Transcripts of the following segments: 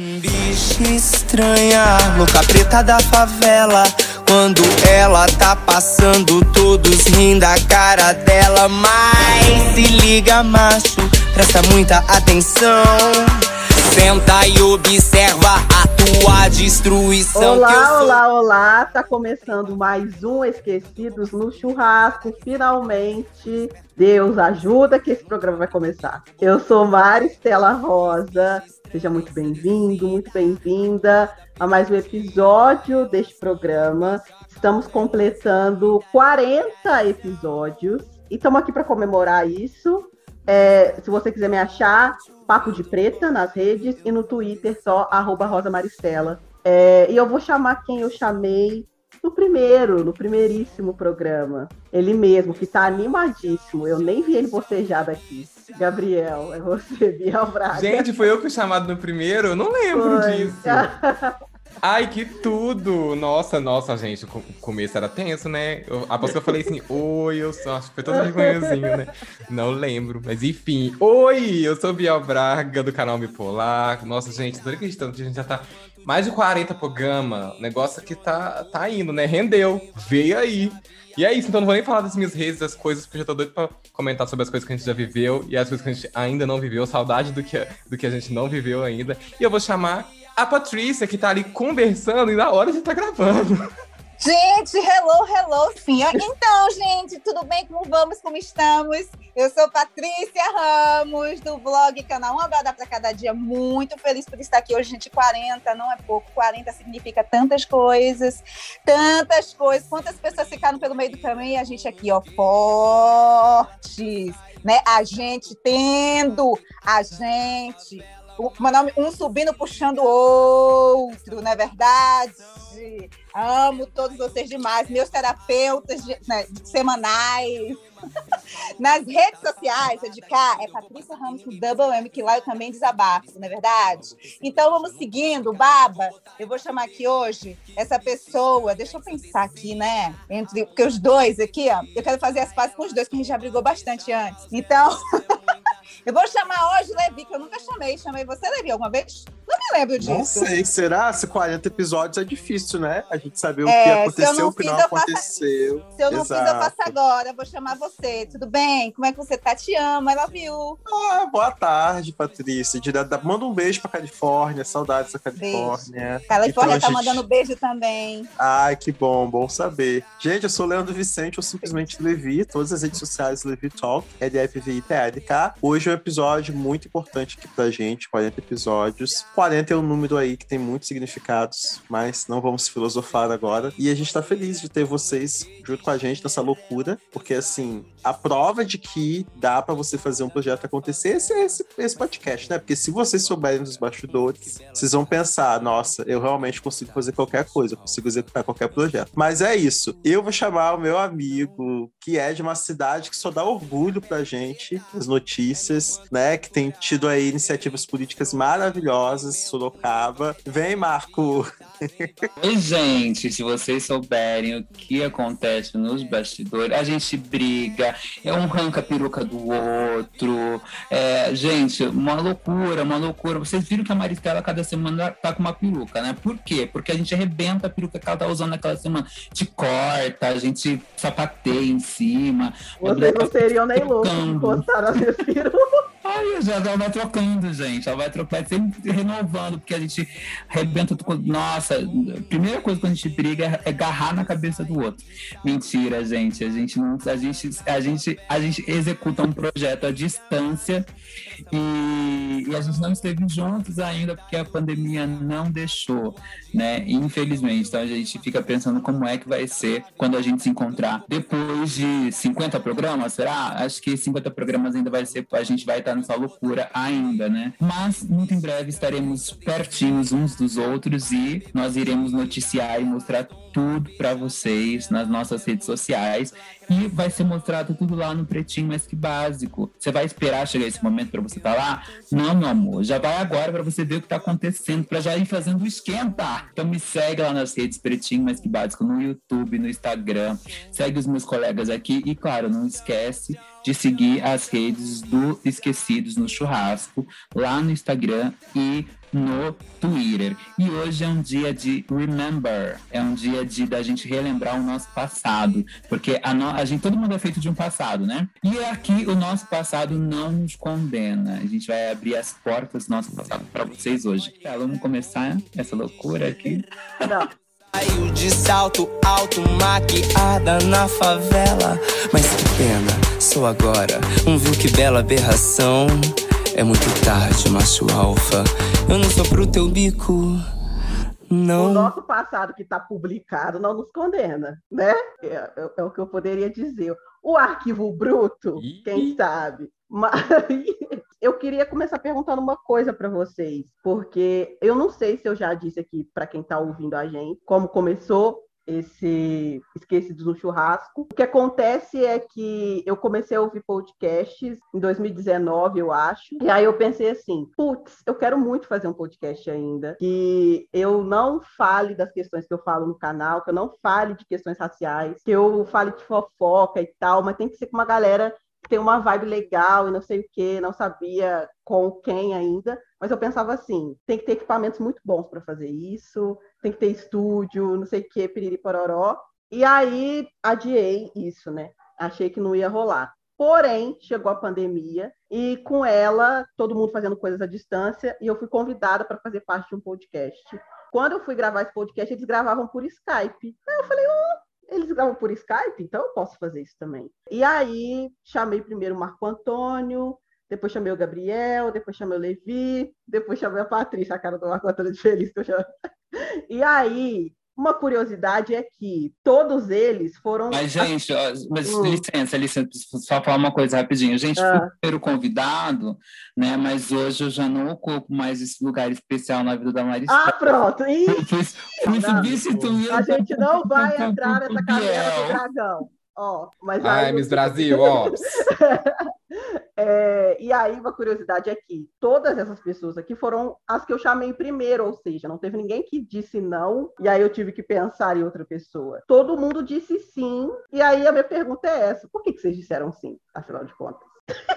Bicha estranha, louca preta da favela. Quando ela tá passando, todos rindo da cara dela. Mas se liga, macho, presta muita atenção. Senta e observa a tua destruição. Olá, olá, olá! Tá começando mais um Esquecidos no Churrasco. Finalmente, Deus ajuda que esse programa vai começar. Eu sou Mari Estela Rosa. Seja muito bem-vindo, muito bem-vinda a mais um episódio deste programa. Estamos completando 40 episódios e estamos aqui para comemorar isso. É, se você quiser me achar, Papo de Preta nas redes e no Twitter só, arroba Rosa Maristela. É, e eu vou chamar quem eu chamei no primeiro, no primeiríssimo programa. Ele mesmo, que tá animadíssimo. Eu nem vi ele bocejar daqui. Gabriel, é você, Biel Braga. Gente, foi eu que fui chamado no primeiro? Eu não lembro foi. disso. Ai, que tudo! Nossa, nossa, gente, o começo era tenso, né? Eu, após que eu falei assim, oi, eu sou. Acho que foi todo vergonhosinho, né? Não lembro, mas enfim. Oi, eu sou Biel Braga, do canal Bipolar. Nossa, gente, tô acreditando que a gente já tá mais de 40 programa. Negócio aqui tá, tá indo, né? Rendeu. Veio aí. E é isso, então não vou nem falar das minhas redes, das coisas, porque eu já tô doido pra comentar sobre as coisas que a gente já viveu e as coisas que a gente ainda não viveu, saudade do que, do que a gente não viveu ainda. E eu vou chamar a Patrícia, que tá ali conversando e na hora de tá gravando. Gente, hello, hello, sim. Então, gente, tudo bem? Como vamos? Como estamos? Eu sou Patrícia Ramos, do blog Canal Uma Brada para Cada Dia. Muito feliz por estar aqui hoje, gente. 40 não é pouco. 40 significa tantas coisas, tantas coisas. Quantas pessoas ficaram pelo meio do caminho e a gente aqui, ó, fortes, né? A gente tendo, a gente um subindo puxando o outro, não é verdade? Amo todos vocês demais, meus terapeutas de, né, semanais. Nas redes sociais, é de cá, é Patrícia Ramos com Double M, que lá eu também desabafo, não é verdade? Então vamos seguindo, Baba. Eu vou chamar aqui hoje essa pessoa, deixa eu pensar aqui, né? Entre, porque os dois aqui, ó, eu quero fazer as pazes com os dois, que a gente já brigou bastante antes. Então. Eu vou chamar hoje Levi, que eu nunca chamei. Chamei você, Levi, alguma vez? Não me lembro disso. Não sei, será? Se 40 episódios é difícil, né? A gente saber o é, que aconteceu, o que não aconteceu. Se eu não Exato. fiz, eu faço agora. Eu vou chamar você. Tudo bem? Como é que você tá? Te amo, I love you. Ah, boa tarde, Patrícia. Manda um beijo pra Califórnia, saudades da Califórnia. Beijo. Califórnia então, tá gente... mandando beijo também. Ai, que bom, bom saber. Gente, eu sou Leandro Vicente, ou simplesmente Levi, todas as redes sociais Levi Talk, LFVI TLK. Hoje é um episódio muito importante aqui pra gente, 40 episódios. 40 é um número aí que tem muitos significados, mas não vamos filosofar agora. E a gente tá feliz de ter vocês junto com a gente nessa loucura, porque assim, a prova de que dá para você fazer um projeto acontecer esse, esse, esse podcast, né? Porque se vocês souberem dos bastidores, vocês vão pensar, nossa, eu realmente consigo fazer qualquer coisa, eu consigo executar qualquer projeto. Mas é isso. Eu vou chamar o meu amigo, que é de uma cidade que só dá orgulho pra gente, as notícias, né? Que tem tido aí iniciativas políticas maravilhosas Sorocaba. Vem, Marco! Oi, gente, se vocês souberem o que acontece nos bastidores, a gente briga, é um arranca a peruca do outro. É, gente, uma loucura, uma loucura. Vocês viram que a Maristela cada semana tá com uma peruca, né? Por quê? Porque a gente arrebenta a peruca que ela tá usando naquela semana. Te corta, a gente sapateia em cima. Vocês não seriam nem loucos se encostaram a minha peruca. Aí já ela vai trocando, gente. Ela vai trocar, sempre renovando, porque a gente arrebenta tudo. Nossa, a primeira coisa que a gente briga é agarrar na cabeça do outro. Mentira, gente. A gente não. A gente, a gente, a gente executa um projeto à distância e, e a gente não esteve juntos ainda porque a pandemia não deixou, né? Infelizmente. Então a gente fica pensando como é que vai ser quando a gente se encontrar. Depois de 50 programas, será? Acho que 50 programas ainda vai ser. A gente vai estar nessa loucura ainda, né? Mas muito em breve estaremos pertinhos uns dos outros e nós iremos noticiar e mostrar tudo para vocês nas nossas redes sociais e vai ser mostrado tudo lá no Pretinho Mais Que Básico. Você vai esperar chegar esse momento para você estar tá lá? Não, meu amor, já vai agora para você ver o que está acontecendo, para já ir fazendo o esquenta. Então me segue lá nas redes Pretinho Mais Que Básico, no YouTube, no Instagram. Segue os meus colegas aqui e, claro, não esquece de seguir as redes do Esquecidos no Churrasco, lá no Instagram e no Twitter. E hoje é um dia de remember, é um dia de da gente relembrar o nosso passado, porque a, no, a gente todo mundo é feito de um passado, né? E aqui o nosso passado não nos condena. A gente vai abrir as portas do nosso passado para vocês hoje. Tá, vamos começar essa loucura aqui. Não. Saiu de salto alto, maquiada na favela. Mas que pena, sou agora um viu que bela aberração. É muito tarde, macho alfa. Eu não sou pro teu bico. O Não. nosso passado que está publicado não nos condena, né? É, é- é o que eu poderia dizer. O arquivo bruto, Ih. quem sabe? Mas eu queria começar perguntando uma coisa para vocês, porque eu não sei se eu já disse aqui para quem está ouvindo a gente como começou esse Esquecidos no Churrasco. O que acontece é que eu comecei a ouvir podcasts em 2019, eu acho. E aí eu pensei assim, putz, eu quero muito fazer um podcast ainda, que eu não fale das questões que eu falo no canal, que eu não fale de questões raciais, que eu fale de fofoca e tal, mas tem que ser com uma galera tem uma vibe legal e não sei o que, não sabia com quem ainda, mas eu pensava assim, tem que ter equipamentos muito bons para fazer isso, tem que ter estúdio, não sei o que, piriri pororó. E aí adiei isso, né? Achei que não ia rolar. Porém, chegou a pandemia e com ela, todo mundo fazendo coisas à distância, e eu fui convidada para fazer parte de um podcast. Quando eu fui gravar esse podcast, eles gravavam por Skype. Aí eu falei, oh, eles gravam por Skype, então eu posso fazer isso também. E aí chamei primeiro o Marco Antônio, depois chamei o Gabriel, depois chamei o Levi, depois chamei a Patrícia, a cara do Marco Antônio de feliz que eu chamo. E aí, uma curiosidade é que todos eles foram. Mas, gente, ó, mas Hum. licença, licença, só falar uma coisa rapidinho. Gente, fui Ah. o primeiro convidado, né? Mas hoje eu já não ocupo mais esse lugar especial na vida da Maristela. Ah, pronto! Ih, Fui, fui, fui substituído. a gente não vai entrar nessa caverna do dragão. Ó, mas Ai, aí, Miss Brasil, ó. é, e aí, uma curiosidade é que todas essas pessoas aqui foram as que eu chamei primeiro, ou seja, não teve ninguém que disse não, e aí eu tive que pensar em outra pessoa. Todo mundo disse sim, e aí a minha pergunta é essa: por que, que vocês disseram sim, afinal de contas?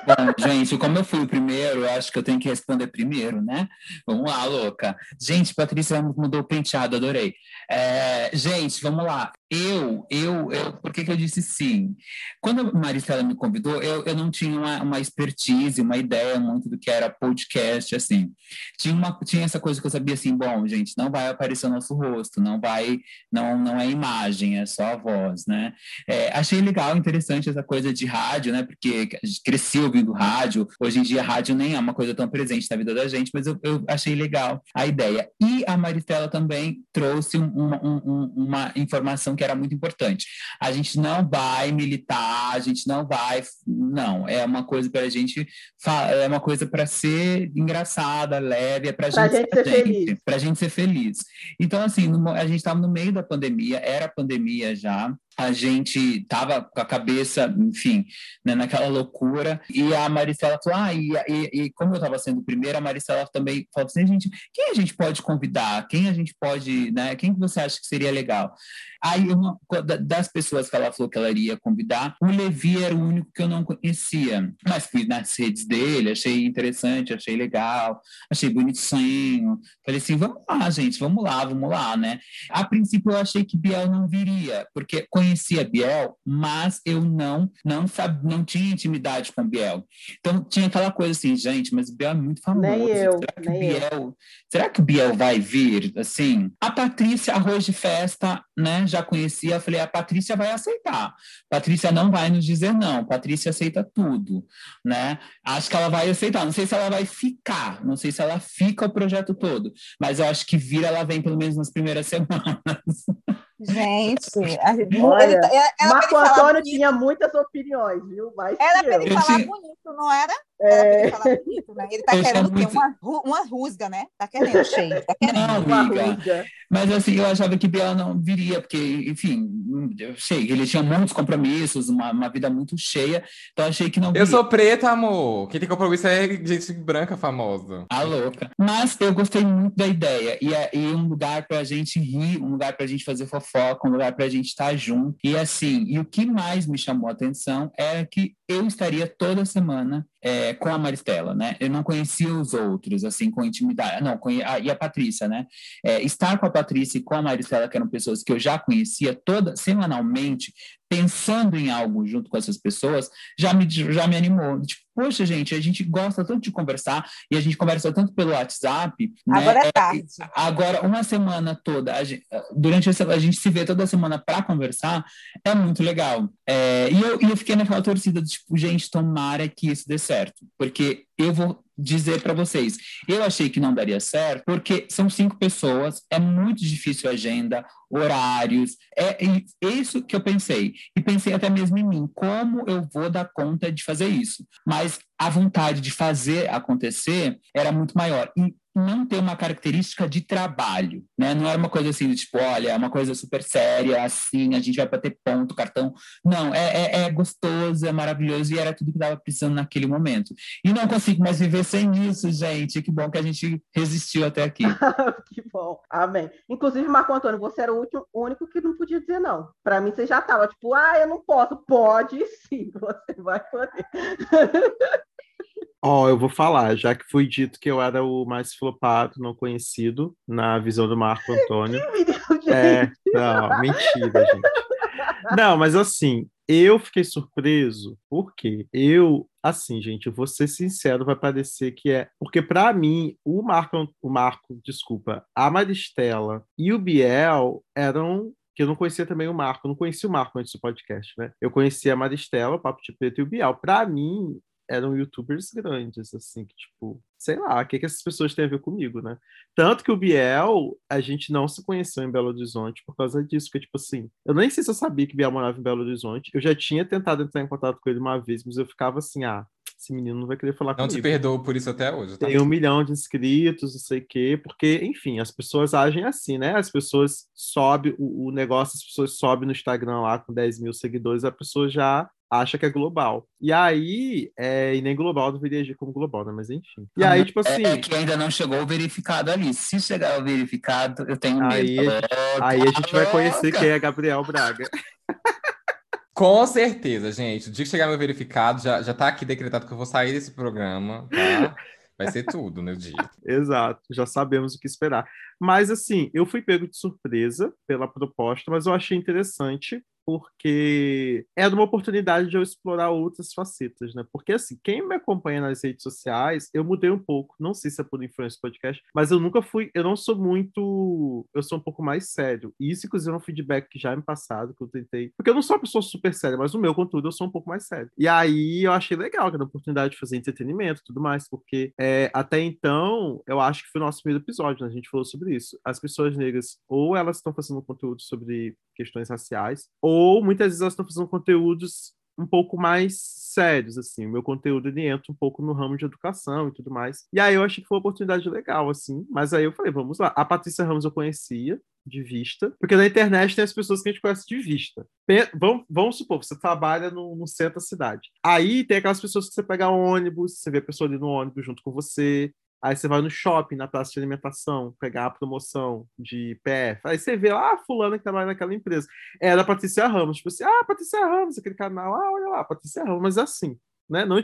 Bom, gente, como eu fui o primeiro, eu acho que eu tenho que responder primeiro, né? Vamos lá, louca. Gente, Patrícia mudou o penteado, adorei. É, gente, vamos lá. Eu, eu, eu, por que, que eu disse sim? Quando a Maristela me convidou, eu, eu não tinha uma, uma expertise, uma ideia muito do que era podcast, assim. Tinha, uma, tinha essa coisa que eu sabia assim, bom, gente, não vai aparecer o nosso rosto, não vai, não, não é imagem, é só a voz, né? É, achei legal, interessante essa coisa de rádio, né? Porque gente cresci ouvindo rádio. Hoje em dia, rádio nem é uma coisa tão presente na vida da gente, mas eu, eu achei legal a ideia. E a Maristela também trouxe um- uma, um- um- uma informação que era muito importante. A gente não vai militar, a gente não vai. Não, é uma coisa para a gente. É uma coisa para ser engraçada, leve, é para Pra gente ser feliz. Para a gente ser feliz. Então, assim, a gente estava no meio da pandemia, era pandemia já, a gente estava com a cabeça, enfim, né, naquela loucura, e a Maricela falou, ah, e, e- e como eu estava sendo primeira, a Maricela também falou assim, gente, quem a gente pode convidar? Quem a gente pode, né, quem que você acha que seria legal? Aí, uma, da- das pessoas que ela falou que ela iria convidar, o Levi era o único que eu não conhecia, mas fui nas redes dele, achei interessante, achei legal, achei bonitinho, falei assim, vamos lá, gente, vamos lá, vamos lá, né? A princípio eu achei que Biel não viria, porque conhecia Biel, mas eu não não sabe, não tinha intimidade com Biel. Então tinha aquela coisa assim, gente, mas Biel é muito famoso. Nem eu, será que nem eu. Biel, será que o Biel vai vir? Assim, a Patrícia arroz de festa, né? Já conhecia, falei, a Patrícia vai aceitar. Patrícia não vai nos dizer não. Patrícia aceita tudo, né? Acho que ela vai aceitar. Não sei se ela vai ficar, não sei se ela fica o projeto todo, mas eu acho que vir ela vem pelo menos nas primeiras semanas. Gente, a- ele Olha, tá- era pra Marco ele Antônio tinha muitas opiniões, viu? Mais Era eu. ele falar bonito, não era? É. Bonito, né? Ele tá Eu querendo ter muito- uma, uma rusga, né? Tá querendo cheio, tá querendo. Não, Uma amiga. rusga. Mas assim, eu achava que Biel não viria, porque, enfim, eu sei, ele tinha muitos compromissos, uma, uma vida muito cheia, então achei que não viria. Eu sou preta, amor. Quem tem compromisso é gente branca famosa. A louca. Mas eu gostei muito da ideia. E é e um lugar pra gente rir, um lugar pra gente fazer fofoca, um lugar pra gente estar junto. E assim, e o que mais me chamou a atenção era que eu estaria toda semana é, com a Maristela, né? Eu não conhecia os outros, assim, com intimidade. Não, a, e a Patrícia, né? É, estar com a Patrícia e com a Maristela, que eram pessoas que eu já conhecia toda semanalmente, pensando em algo junto com essas pessoas, já me, já me animou. Tipo, poxa, gente, a gente gosta tanto de conversar e a gente conversa tanto pelo WhatsApp. Né? Agora é tarde. Agora, uma semana toda, a gente, durante essa, a gente se vê toda semana para conversar, é muito legal. É, e, eu, e eu fiquei naquela torcida, tipo, gente, tomara que isso dê certo, porque eu vou dizer para vocês, eu achei que não daria certo, porque são cinco pessoas, é muito difícil a agenda, horários, é isso que eu pensei. E pensei até mesmo em mim, como eu vou dar conta de fazer isso? Mas is a vontade de fazer acontecer era muito maior. E não ter uma característica de trabalho, né? Não era uma coisa assim, tipo, olha, é uma coisa super séria, assim, a gente vai bater ponto, cartão. Não, é, é, é gostoso, é maravilhoso e era tudo que estava precisando naquele momento. E não consigo mais viver sem isso, gente. Que bom que a gente resistiu até aqui. que bom, amém. Inclusive, Marco Antônio, você era o último, único que não podia dizer não. Para mim, você já estava tipo, ah, eu não posso. Pode sim, você vai poder. Ó, oh, eu vou falar, já que foi dito que eu era o mais flopado, não conhecido, na visão do Marco Antônio. é, não, mentira, gente. Não, mas assim, eu fiquei surpreso, porque eu, assim, gente, eu vou ser sincero, vai parecer que é. Porque, para mim, o Marco, o Marco, desculpa, a Maristela e o Biel eram que eu não conhecia também o Marco, eu não conhecia o Marco antes do podcast, né? Eu conhecia a Maristela, o Papo de Preto e o Biel. Para mim, eram youtubers grandes, assim, que, tipo, sei lá, o que, que essas pessoas têm a ver comigo, né? Tanto que o Biel, a gente não se conheceu em Belo Horizonte por causa disso, porque, tipo assim, eu nem sei se eu sabia que Biel morava em Belo Horizonte, eu já tinha tentado entrar em contato com ele uma vez, mas eu ficava assim, ah, esse menino não vai querer falar não comigo. Não te perdoo por isso até hoje, tá? Tem um milhão de inscritos, não sei o quê, porque, enfim, as pessoas agem assim, né? As pessoas sobem o, o negócio, as pessoas sobem no Instagram lá com 10 mil seguidores, a pessoa já acha que é global. E aí, é, e nem global deveria agir como global, né? Mas enfim. E aí, tipo assim. É, é que ainda não chegou o verificado ali. Se chegar o verificado, eu tenho medo. Aí, aí a gente vai conhecer quem é Gabriel Braga. Com certeza, gente. O dia que chegar meu verificado, já, já tá aqui decretado que eu vou sair desse programa, tá? Vai ser tudo no dia. Exato, já sabemos o que esperar. Mas assim, eu fui pego de surpresa pela proposta, mas eu achei interessante porque era uma oportunidade de eu explorar outras facetas, né? Porque, assim, quem me acompanha nas redes sociais, eu mudei um pouco, não sei se é por influência do podcast, mas eu nunca fui, eu não sou muito, eu sou um pouco mais sério. E isso, inclusive, é um feedback que já me passado, que eu tentei, porque eu não sou uma pessoa super séria, mas o meu conteúdo eu sou um pouco mais sério. E aí eu achei legal, uma oportunidade de fazer entretenimento e tudo mais, porque é, até então, eu acho que foi o nosso primeiro episódio, né? A gente falou sobre isso. As pessoas negras, ou elas estão fazendo conteúdo sobre questões raciais, ou muitas vezes elas estão fazendo conteúdos um pouco mais sérios, assim. O meu conteúdo ele entra um pouco no ramo de educação e tudo mais. E aí eu achei que foi uma oportunidade legal, assim. Mas aí eu falei, vamos lá. A Patrícia Ramos eu conhecia de vista, porque na internet tem as pessoas que a gente conhece de vista. Vamos, vamos supor, você trabalha no, no centro da cidade. Aí tem aquelas pessoas que você pega ônibus, você vê a pessoa ali no ônibus junto com você, Aí você vai no shopping, na praça de alimentação, pegar a promoção de PF. Aí você vê lá, ah, fulano que trabalha naquela empresa. Era a Patrícia Ramos. Tipo assim, ah, Patrícia Ramos, aquele canal. Ah, olha lá, Patrícia Ramos. Mas assim, né? Não,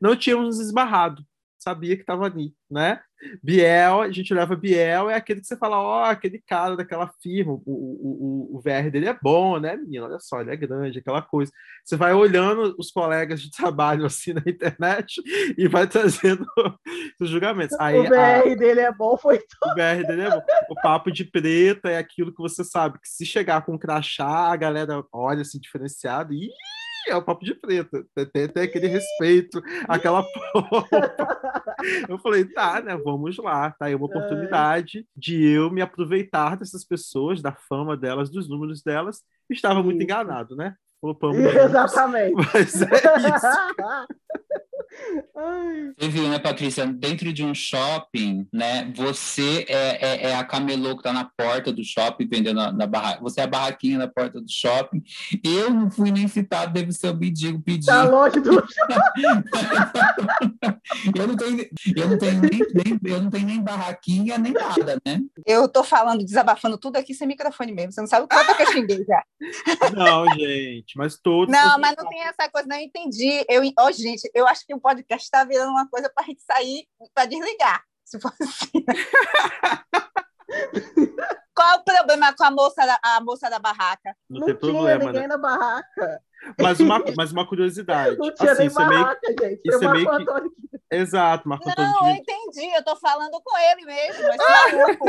não tínhamos esbarrado. Sabia que estava ali né? Biel, a gente leva Biel, é aquele que você fala, ó, oh, aquele cara daquela firma, o, o, o, o VR dele é bom, né, menino? Olha só, ele é grande, aquela coisa. Você vai olhando os colegas de trabalho assim na internet e vai trazendo os julgamentos. Aí, o VR a... dele é bom, foi tudo. O VR dele é bom. O papo de preta é aquilo que você sabe, que se chegar com crachá, a galera olha assim diferenciado e é o papo de preta. Tem, tem aquele respeito, aquela. Eu falei, tá, né? Vamos lá. Tá aí uma oportunidade de eu me aproveitar dessas pessoas, da fama delas, dos números delas. Estava muito enganado, né? Exatamente. Mas é isso. Você viu, né, Patrícia? Dentro de um shopping, né? Você é, é, é a camelô que tá na porta do shopping vendendo na, na barraca. Você é a barraquinha na porta do shopping. Eu não fui nem citado, deve ser o mendigo pedindo. Tá longe do eu não tenho, eu não tenho nem, nem, eu não tenho nem barraquinha, nem nada, né? Eu tô falando, desabafando tudo aqui sem microfone mesmo. Você não sabe o quanto que eu xinguei já. Não, gente, mas todos. Não, mas não tem essa coisa, não eu entendi. Eu, oh, gente, eu acho que o podcast está virando uma coisa para a gente sair, para desligar, se for assim. Qual o problema com a moça da, a moça da barraca? Não, Não tem tinha problema, ninguém né? na barraca. Mas uma, mas uma curiosidade. Não tinha assim, nem isso é meio, barraca, gente. isso é meio Marco que- Antônio que- Exato, Marco Antônio Não, eu entendi, eu tô falando com ele mesmo. esse maluco.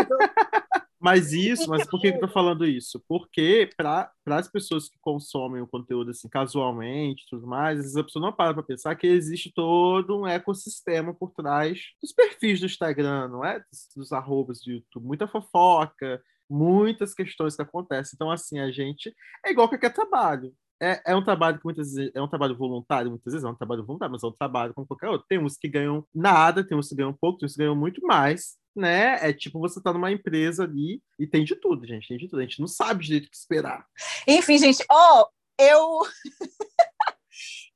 Mas isso, mas por que eu tô falando isso? Porque para as pessoas que consomem o conteúdo assim casualmente, tudo mais, às vezes a pessoa não para para pensar que existe todo um ecossistema por trás dos perfis do Instagram, não é? Dos, dos arrobas do YouTube, muita fofoca, muitas questões que acontecem. Então assim, a gente é igual qualquer trabalho. É, é um trabalho que muitas vezes é um trabalho voluntário, muitas vezes é um trabalho voluntário, mas é um trabalho como qualquer outro. Tem uns que ganham nada, tem uns que ganham pouco, tem uns que ganham muito mais, né? É tipo você tá numa empresa ali e tem de tudo, gente, tem de tudo. A gente não sabe direito o que esperar. Enfim, gente, ó, eu.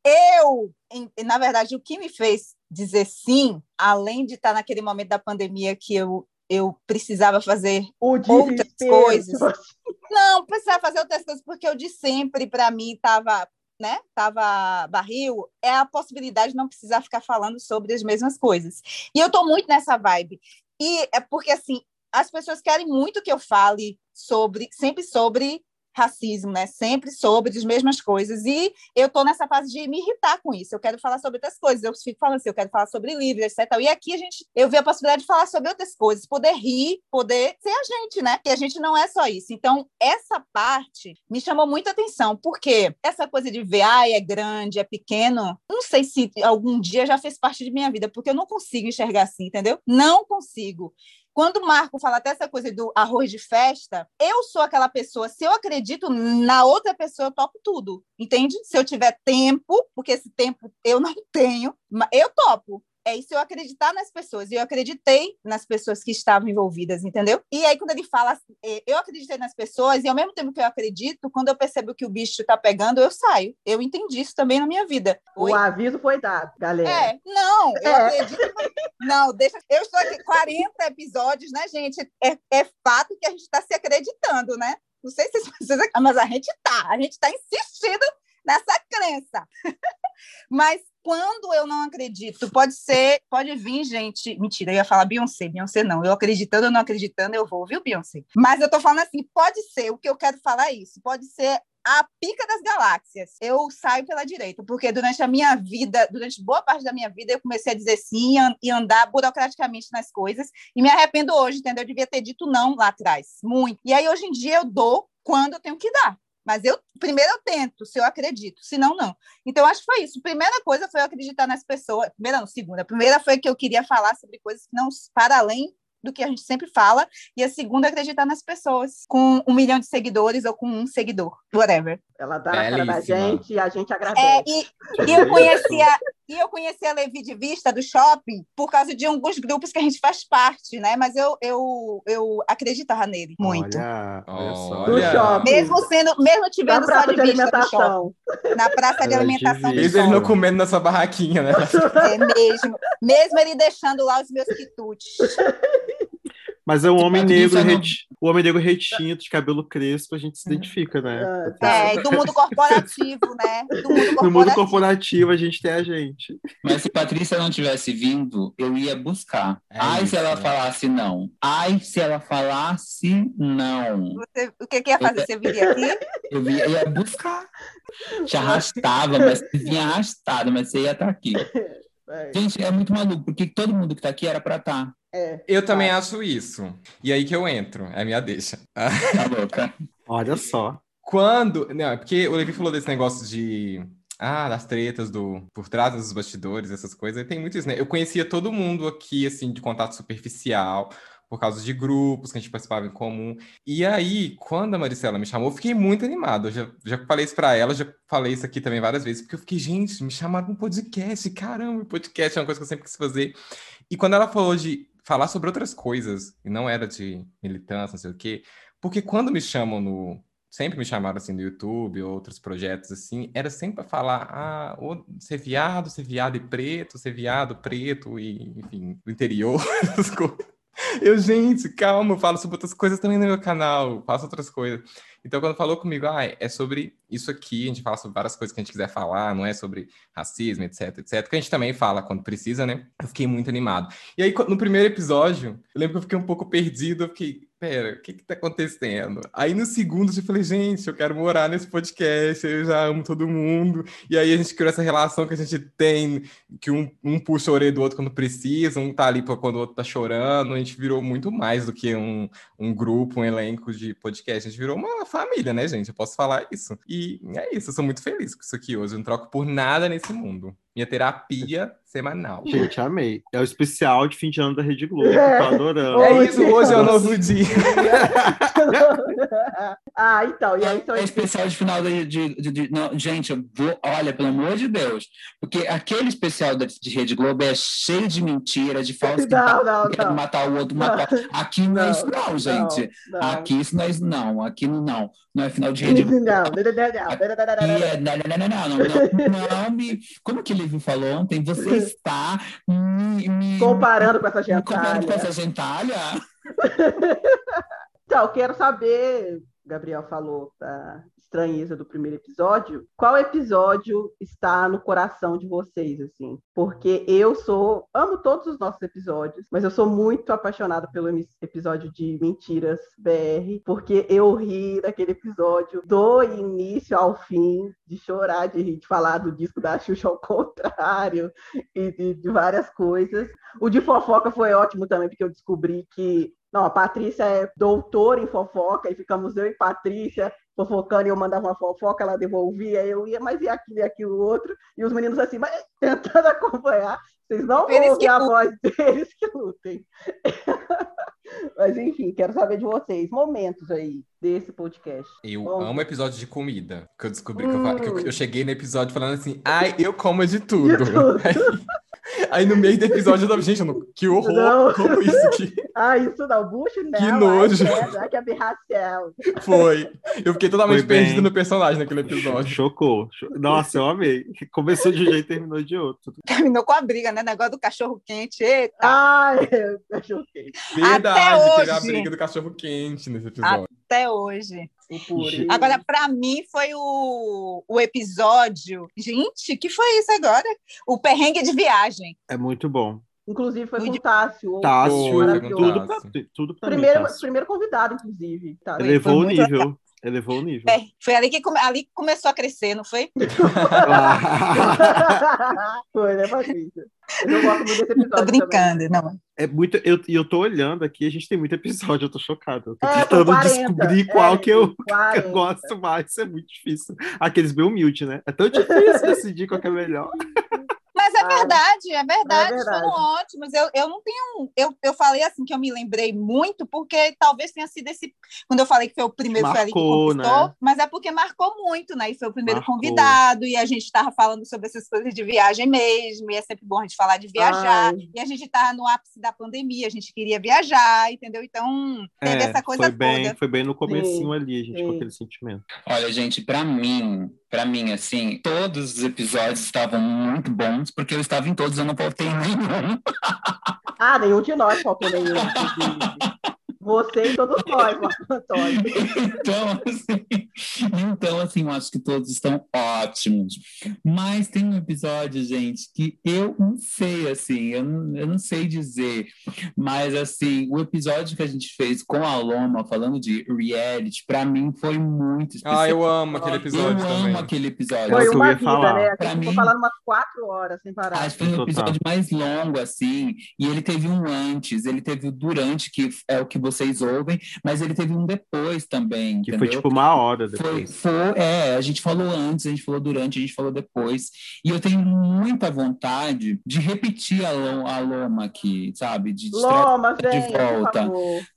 eu, em- na verdade, o que me fez dizer sim, além de estar naquele momento da pandemia que eu, eu precisava fazer Outras coisas. Não, precisava fazer outras coisas, porque eu de sempre, para mim, estava né, tava barril, é a possibilidade de não precisar ficar falando sobre as mesmas coisas. E eu tô muito nessa vibe. E é porque, assim, as pessoas querem muito que eu fale sobre, sempre sobre racismo, né? Sempre sobre as mesmas coisas. E eu tô nessa fase de me irritar com isso. Eu quero falar sobre outras coisas. Eu fico falando assim, eu quero falar sobre livros, etc. E aqui a gente, eu vi a possibilidade de falar sobre outras coisas, poder rir, poder ser a gente, né? Que a gente não é só isso. Então, essa parte me chamou muita atenção, porque essa coisa de ver, ai, é grande, é pequeno, não sei se algum dia já fez parte de minha vida, porque eu não consigo enxergar assim, entendeu? Não consigo. Quando o Marco fala até essa coisa do arroz de festa, eu sou aquela pessoa, se eu acredito na outra pessoa, eu topo tudo, entende? Se eu tiver tempo, porque esse tempo eu não tenho, eu topo. É isso eu acreditar nas pessoas. E eu acreditei nas pessoas que estavam envolvidas, entendeu? E aí, quando ele fala, eh, eu acreditei nas pessoas, e ao mesmo tempo que eu acredito, quando eu percebo que o bicho tá pegando, eu saio. Eu entendi isso também na minha vida. Oi? O aviso foi dado, galera. É, não, eu É. acredito. Não, deixa. Eu estou aqui 40 episódios, né, gente? É, é fato que a gente está se acreditando, né? Não sei se vocês. Mas a gente tá, a gente está insistindo nessa crença. Mas quando eu não acredito, pode ser, pode vir, gente. Mentira, eu ia falar Beyoncé, Beyoncé não. Eu acreditando ou não acreditando, eu vou, viu, Beyoncé? Mas eu tô falando assim, pode ser, o que eu quero falar é isso, pode ser a pica das galáxias. Eu saio pela direita, porque durante a minha vida, durante boa parte da minha vida, eu comecei a dizer sim e an- andar burocraticamente nas coisas, e me arrependo hoje, entendeu? Eu devia ter dito não lá atrás, muito. E aí, hoje em dia, eu dou quando eu tenho que dar. Mas eu primeiro eu tento, se eu acredito, senão não. Então, eu acho que foi isso. Primeira coisa foi eu acreditar nas pessoas. Primeira, não, segunda. A primeira foi que eu queria falar sobre coisas que não para além do que a gente sempre fala. E a segunda, acreditar nas pessoas com um milhão de seguidores ou com um seguidor, whatever. Ela dá na cara da Belíssima. gente e a gente É, agradece. e, e eu conheci a, e eu conheci a Levi de Vista do shopping por causa de alguns grupos que a gente faz parte, né? Mas eu, eu, eu acreditava nele muito. Olha, olha só. Do Olha. shopping. Mesmo sendo, mesmo Na tivendo só de de vista do shopping, alimentação. na praça de de alimentação. Mesmo ele não comendo na sua barraquinha, né? É mesmo. Mesmo ele deixando lá os meus quitutes. Mas é um homem negro, não- reti... o homem negro retinto, de cabelo crespo, a gente se identifica, né? Ah, É, e do mundo corporativo, né? Do mundo No mundo corporativo. corporativo, a gente tem a gente. Mas se Patrícia não tivesse vindo, eu ia buscar. É Ai, isso, se ela né? falasse não. Ai, se ela falasse não. Você- o que, que ia fazer? Você viria aqui? Eu ia, ia buscar. Te arrastava, mas você vinha arrastada, mas você ia estar aqui. É, Gente, é muito maluco, porque todo mundo que tá aqui era pra estar. é. Eu também acho isso. E aí que eu entro, é a minha deixa. Tá louca? Olha só. Quando. Não, é porque o Levi falou desse negócio de. Ah, das tretas do por trás dos bastidores, essas coisas. E tem muito isso, né? Eu conhecia todo mundo aqui, assim, de contato superficial. Por causa de grupos que a gente participava em comum. E aí, quando a Maricela me chamou, eu fiquei muito animado. Eu já, já falei isso para ela, já falei isso aqui também várias vezes, porque eu fiquei, gente, me chamaram um podcast, caramba, podcast é uma coisa que eu sempre quis fazer. E quando ela falou de falar sobre outras coisas, e não era de militância, não sei o quê, porque quando me chamam no. Sempre me chamaram assim no YouTube, outros projetos assim, era sempre para falar, ah, ser viado, ser viado e preto, ser viado, preto, e enfim, do interior, essas coisas. Eu, gente, calma, eu falo sobre outras coisas também no meu canal, faço outras coisas. Então, quando falou comigo, ah, é sobre isso aqui, a gente fala sobre várias coisas que a gente quiser falar, não é sobre racismo, etc, etc, que a gente também fala quando precisa, né? Eu fiquei muito animado. E aí, no primeiro episódio, eu lembro que eu fiquei um pouco perdido, eu fiquei, pera, o que que tá acontecendo? Aí no segundo eu falei, gente, eu quero morar nesse podcast, eu já amo todo mundo. E aí a gente criou essa relação que a gente tem, que um, um puxa a orelha do outro quando precisa, um tá ali quando o outro tá chorando. A gente virou muito mais do que um, um grupo, um elenco de podcast. A gente virou uma família, né, gente? Eu posso falar isso. E é isso, eu sou muito feliz com isso aqui hoje. Eu não troco por nada nesse mundo. Minha terapia semanal. Gente, amei. É o especial de fim de ano da Rede Globo. É. Tô adorando. É isso, hoje é o novo dia. ah, então. E aí, então é especial de final de. de, de, de não, gente, vou, olha, pelo amor de Deus. Porque aquele especial de, de Rede Globo é cheio de mentira, de falso que não, não, não. matar o outro, matar. Aqui não, é isso, não, gente. Aqui isso não é isso, não. Aqui não. Não é final de Rede. Não, não, não, não, não, me. Como que ele Silvio falou ontem, você está me, comparando com essa gentalha. Comparando com essa gentalha. então, quero saber, Gabriel falou da estranheza do primeiro episódio, qual episódio está no coração de vocês, assim? Porque eu sou, amo todos os nossos episódios, mas eu sou muito apaixonada pelo episódio de Mentiras BR, porque eu ri daquele episódio do início ao fim, de chorar, de rir, de falar do disco da Xuxa ao contrário, e de, de várias coisas. O de fofoca foi ótimo também, porque eu descobri que não, a Patrícia é doutora em fofoca, e ficamos eu e Patrícia fofocando, e eu mandava uma fofoca, ela devolvia, eu ia, mas e aquilo e aquilo outro, e os meninos assim, mas tentando acompanhar, vocês não vão ouvir a voz deles que lutem. mas enfim, quero saber de vocês, momentos aí desse podcast. Eu Bom, amo episódio de comida, que eu descobri hum. que, eu, que eu, eu, cheguei no episódio falando assim, ai, eu como de tudo. De tudo. Aí no meio do episódio eu tava, gente, não, que horror, não. como isso aqui? Ah, isso não, bucho não. Que nojo. É, que aberração. Foi. Eu fiquei totalmente perdido no personagem naquele episódio. Chocou. Nossa, eu amei. Começou de um jeito e terminou de outro. Terminou com a briga, né? Negócio do cachorro quente. Eita. Ai, cachorro quente. Verdade, teve a briga do cachorro quente nesse episódio. Até hoje. Agora, para mim, foi o, o episódio. Gente, que foi isso agora? O perrengue de viagem. É muito bom. Inclusive foi com o Tássio. Tássio, tudo pra, tudo pra primeiro, mim, Tássio. primeiro convidado, inclusive. Tá, Elevou o nível. Elevou o nível. É, foi ali que, ali começou a crescer, não foi? foi, né, Patrícia? Eu gosto muito desse episódio. Tô brincando, também. não. É muito, eu, eu tô olhando aqui, a gente tem muito episódio, eu tô chocado. Eu tô é, tentando 40, descobrir qual é, que, eu, que eu gosto mais, isso é muito difícil. Aqueles bem humildes, né? É tão difícil decidir qual que é melhor. É verdade, é verdade, é verdade. foram ótimos. Eu, eu não tenho. Eu, eu falei assim que eu me lembrei muito, porque talvez tenha sido esse. Quando eu falei que foi o primeiro marcou, que conquistou, né? mas é porque marcou muito, né? E foi o primeiro marcou. convidado, e a gente estava falando sobre essas coisas de viagem mesmo, e é sempre bom a gente falar de viajar. Ai. E a gente estava no ápice da pandemia, a gente queria viajar, entendeu? Então, teve é, essa coisa foi bem, toda. Foi bem no comecinho Sim. ali, a gente, Sim. com aquele sentimento. Olha, gente, para mim, para mim, assim, todos os episódios estavam muito bons, porque eu estava em todos, eu não faltei nenhum. ah, nenhum de nós faltou nenhum. Você e todos nós, Marco Antônio. Então, assim, então, assim, eu acho que todos estão ótimos. Mas tem um episódio, gente, que eu não sei, assim, eu não, eu não sei dizer. Mas, assim, o episódio que a gente fez com a Loma, falando de reality, para mim foi muito especial. Ah, eu amo aquele episódio eu também. amo aquele episódio. Foi uma vida, falar. né? A gente ficou falando umas quatro horas sem parar. Acho que foi um episódio mais longo, assim, e ele teve um antes, ele teve o durante, que é o que você vocês ouvem, mas ele teve um depois também. Que entendeu? foi tipo uma hora, depois. Foi, foi, é, a gente falou antes, a gente falou durante, a gente falou depois. E eu tenho muita vontade de repetir a, a Loma aqui, sabe? De, de Loma, de volta.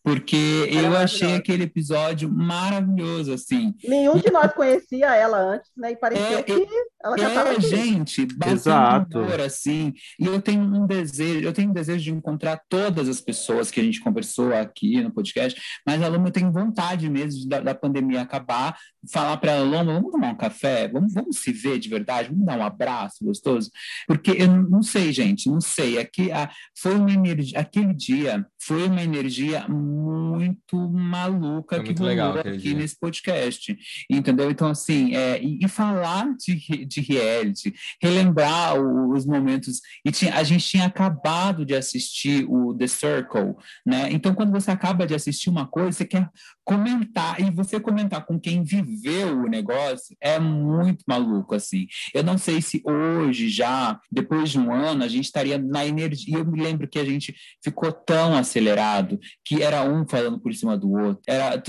Por porque eu achei aquele episódio maravilhoso, assim. Nenhum de nós conhecia ela antes, né? E parecia é, que ela já estava É, gente, Exato. Assim. E eu tenho um desejo, eu tenho um desejo de encontrar todas as pessoas que a gente conversou aqui no podcast, mas a eu tenho vontade mesmo da, da pandemia acabar, falar para ela, Loma, vamos tomar um café, vamos, vamos se ver de verdade, vamos dar um abraço gostoso, porque eu não sei, gente, não sei, aqui a, foi uma energia, aquele dia foi uma energia muito maluca foi que muito rolou aqui dia. nesse podcast, entendeu? Então, assim, é, e, e falar de, de reality, relembrar os momentos, e tinha, a gente tinha acabado de assistir o The Circle, né? Então, quando você acaba de assistir uma coisa, você quer comentar, e você comentar com quem viveu o negócio é muito maluco, assim. Eu não sei se hoje, já, depois de um ano, a gente estaria na energia. Eu me lembro que a gente ficou tão acelerado que era um falando por cima do outro. Era,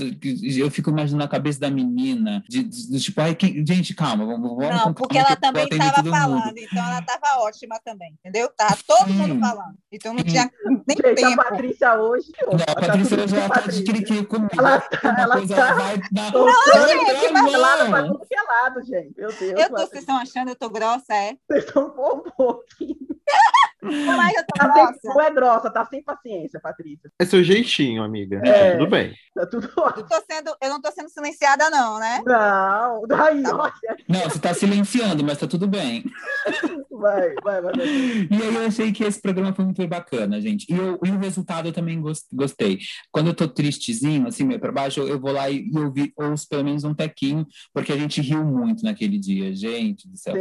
eu fico imaginando a cabeça da menina, de, de, de tipo, ai, que, gente, calma, vamos. vamos não, porque ela também estava falando, mundo. então ela estava ótima também, entendeu? Tava todo Sim. mundo falando. Então não tinha nem gente, tempo. A Patrícia hoje. Não, a Patrícia tá já está de comigo. Ela tá, ela coisa, tá... ela vai dar. Não, gente, mas ela tá tudo que é lado, gente. Meu Deus. Eu tô, vocês estão achando eu tô grossa, é? Vocês estão um pouquinho. Mas eu tô tá grossa. Sem, não é grossa, tá sem paciência, Patrícia. É seu jeitinho, amiga. É. Tá tudo bem. Tá tudo eu, não tô sendo, eu não tô sendo silenciada, não, né? Não, daí, Tá olha. Não, você está silenciando, mas tá tudo bem. Vai, vai, vai. vai. E aí eu achei que esse programa foi muito bacana, gente. E, eu- e o resultado eu também gos- gostei. Quando eu tô tristezinho, assim, meio para baixo, eu, eu vou lá e, e ouvi, ouço pelo menos um tequinho, porque a gente riu muito naquele dia, gente do céu.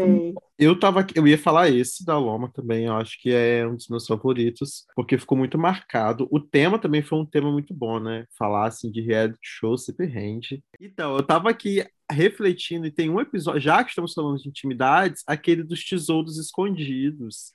Eu tava, eu ia falar esse da Loma também, eu acho que é um dos meus favoritos, porque ficou muito marcado. O tema também foi um tema muito bom, né? Falar assim de reality show sempre rende. Então, eu tava aqui refletindo e tem um episódio, já que estamos falando de intimidades, aquele dos tesouros escondidos.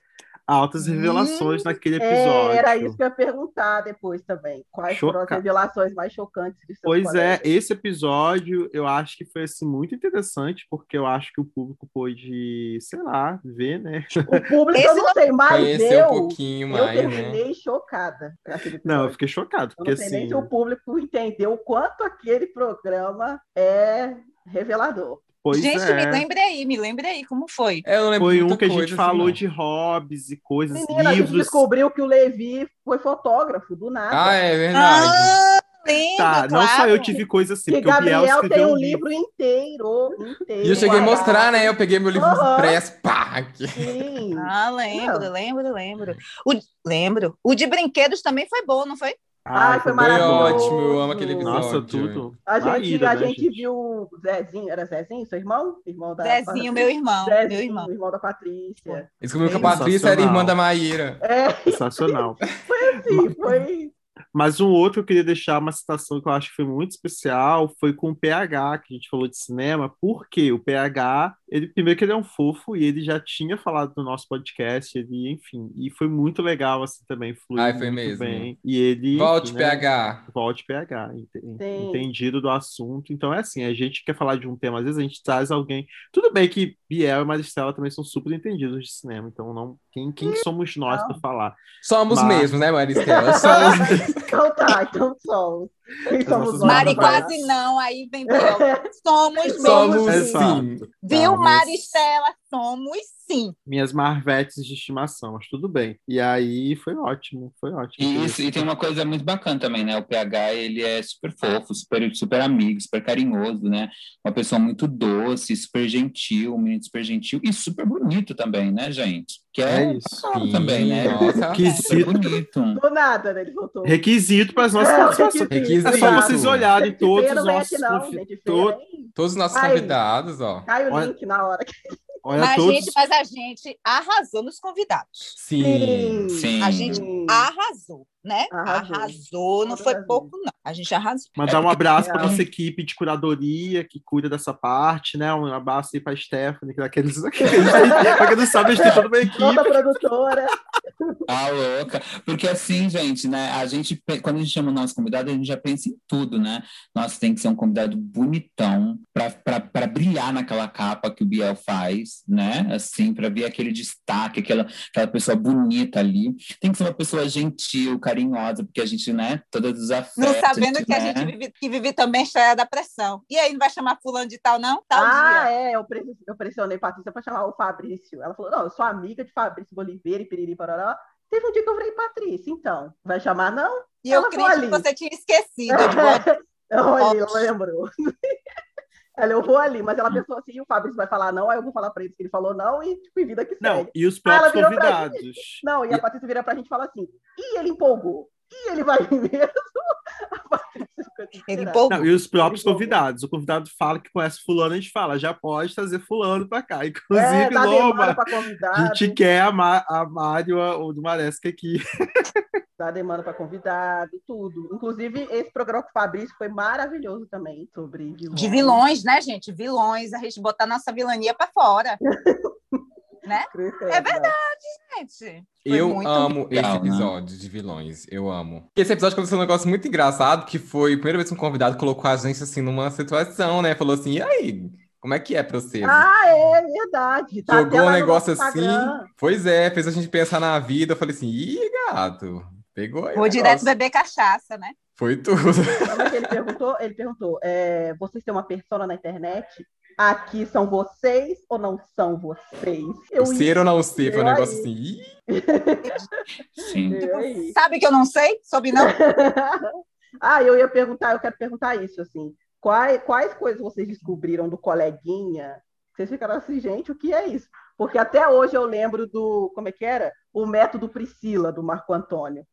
Altas revelações naquele episódio. É, era isso que eu ia perguntar depois também. Quais foram as Choca- revelações mais chocantes de seus Pois é, colegas? esse episódio eu acho que foi assim muito interessante, porque eu acho que o público pôde, sei lá, ver, né? O público Esse eu não sei, mas eu, um pouquinho eu mais, né? terminei chocada. com aquele Não, eu episódio. fiquei chocado, Eu porque não sei nem assim. se o público entendeu o quanto aquele programa é revelador. Pois Gente, é. me lembre aí, me lembre aí, como foi? É, eu não lembro Foi um que a gente assim, falou não. de hobbies e coisas, Menina, a gente livros. descobriu que o Levi foi fotógrafo, do nada. Ah, é verdade. Ah, lembro, Tá, não só claro. eu tive coisa assim, que porque o Biel Gabriel tem um livro inteiro, inteiro. E eu cheguei a mostrar, né? Eu peguei meu livro Aham. impresso, pá! aqui. Sim. Ah, lembro, Não. lembro, lembro. O, lembro. O de brinquedos também foi bom, não foi? Ai, foi Foi maravilhoso. ótimo, eu amo aquele episódio. Nossa, tudo. A gente, Maíra, a né, gente viu o Zezinho, era Zezinho, seu irmão? Irmão da Zezinho, meu irmão, Zezinho, meu irmão. irmão da Patrícia. Descobriu que a Patrícia era irmã da Maíra. É, Sensacional. sim, foi. Mas um outro que eu queria deixar uma citação que eu acho que foi muito especial foi com o PH, que a gente falou de cinema, porque o PH, ele primeiro que ele é um fofo e ele já tinha falado no nosso podcast, ele, enfim, e foi muito legal assim também, fluiu Ai, foi muito mesmo. bem. E ele Volte, enfim, né, PH. Volte PH, ente- Sim. entendido do assunto. Então é assim, a gente quer falar de um tema, às vezes a gente traz alguém. Tudo bem que Biel e Maristela também são super entendidos de cinema, então não quem, quem somos nós para falar? Somos Mas- mesmos, né, Maristela? Somos mesmos. Então tá, então somos. Quem somos? Mari quase não, aí vem Biel. Somos mesmo. Somos sim. Viu, Maristela? Somos sim. minhas marvetes de estimação, mas tudo bem. E aí foi ótimo, foi ótimo. E, isso, e tem uma coisa muito bacana também, né? O PH, ele é super fofo, super, super amigo, super carinhoso, né? Uma pessoa muito doce, super gentil, um menino super gentil e super bonito também, né, gente? Que é, É isso. claro também, né? Nossa. Bonito. Do nada, né? Ele voltou. Requisito para as nossas É, participações. Requisito. É só vocês olharem todos Feia os nossos não, Todos os nossos Ai. convidados, ó. Cai o link na hora. Olha Mas, todos. gente, mas a gente arrasou nos convidados. Sim. Sim. A gente arrasou, né? Arrasou. Arrasou, não foi pouco, não. A gente arrasou. Mandar um abraço para nossa equipe de curadoria que cuida dessa parte, né? Um abraço aí para Stephanie, que é daqueles. Para quem não sabe, a gente tem toda uma equipe. Nossa produtora. Ah, louca. Porque assim, gente, né? A gente, quando a gente chama o nosso convidado, a gente já pensa em tudo, né? Nossa, tem que ser um convidado bonitão para brilhar naquela capa que o Biel faz, né? Assim, para ver aquele destaque, aquela, aquela pessoa bonita ali. Tem que ser uma pessoa gentil, carinhosa, porque a gente, né? Todos os afetos. Não sabendo que né? a gente vive, que vive também estreia da pressão. E aí, não vai chamar fulano de tal, não? Tal ah, dia. é, eu, eu pressionei Patrícia para chamar o Fabrício. Ela falou: não, eu sou amiga de Fabrício Boliveira e Piriri Parará. Teve um dia que eu falei, Patrícia, então, vai chamar não? E eu creio que você tinha esquecido. Eu olhei, ela lembrou. Ela, eu vou ali, mas ela pensou assim, o Fabrício vai falar não, aí eu vou falar para ele que ele falou não, e tipo, vida que não, segue. E os próprios convidados. Gente, não, e a Patrícia vira pra gente e fala assim, e ele empolgou? E ele vai mesmo? ele. Não, e os próprios convidados. O convidado fala que conhece fulano, a gente fala, já pode trazer fulano para cá. Inclusive, é, Loma, a gente quer a, Ma a Mário ou do Maresca aqui. Dá demanda para convidado, tudo. Inclusive, esse programa com o Fabrício foi maravilhoso também, sobre vilões. De vilões, né, gente? Vilões, a gente botar nossa vilania para fora. né? É verdade, gente. Foi eu amo legal, esse episódio né? de vilões. Eu amo. Esse episódio aconteceu um negócio muito engraçado, que foi a primeira vez que um convidado colocou a gente assim numa situação, né? Falou assim, e aí? Como é que é pra você? Ah, é verdade. Tá Jogou um negócio assim. Pois é, fez a gente pensar na vida. Eu falei assim, ih, gato, pegou aí. Vou direto beber cachaça, né? Foi tudo. Como é que ele perguntou? Ele perguntou: é, vocês têm uma persona na internet? Aqui são vocês ou não são vocês? Eu ser ou não ser, foi um negócio assim. Sim. Tipo, sabe que eu não sei? Soube não? ah, eu ia perguntar, eu quero perguntar isso, assim. Quais, quais coisas vocês descobriram do coleguinha? Vocês ficaram assim, gente, o que é isso? Porque até hoje eu lembro do, como é que era? O método Priscila, do Marco Antônio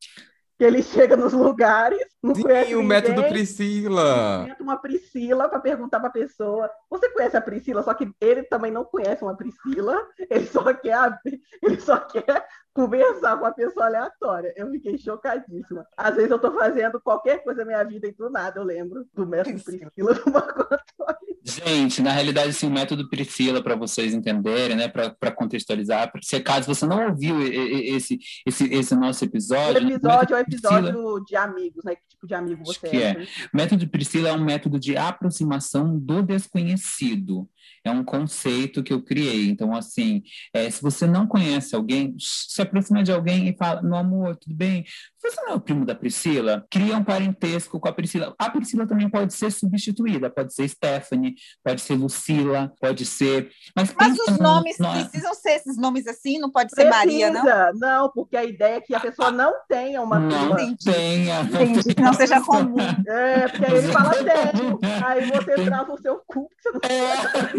que ele chega nos lugares, não Sim, conhece o ninguém, método Priscila. uma Priscila para perguntar para a pessoa: você conhece a Priscila? Só que ele também não conhece uma Priscila, ele só quer, ele só quer conversar com uma pessoa aleatória. Eu fiquei chocadíssima. Às vezes eu estou fazendo qualquer coisa na minha vida e do nada eu lembro do método Priscila do Marco Antônio. Gente, na realidade, assim, o método Priscila, para vocês entenderem, né, para contextualizar, se caso você não ouviu esse, esse, esse nosso episódio. O episódio é o episódio Priscila, de amigos, né? Que tipo de amigo você que é? é. Método Priscila é um método de aproximação do desconhecido é um conceito que eu criei. Então, assim, é, se você não conhece alguém, se aproxima de alguém e fala, meu amor, tudo bem? Você não é o primo da Priscila? Cria um parentesco com a Priscila. A Priscila também pode ser substituída, pode ser Stephanie, pode ser Lucila, pode ser. Mas, Mas os nomes no... precisam ser esses nomes assim, não pode ser Precisa. Maria, não? Não, porque a ideia é que a pessoa não tenha uma Não tenha. Entendi, que não seja comum. É, porque aí ele fala tenho. Aí você trava o seu cu, que você não é.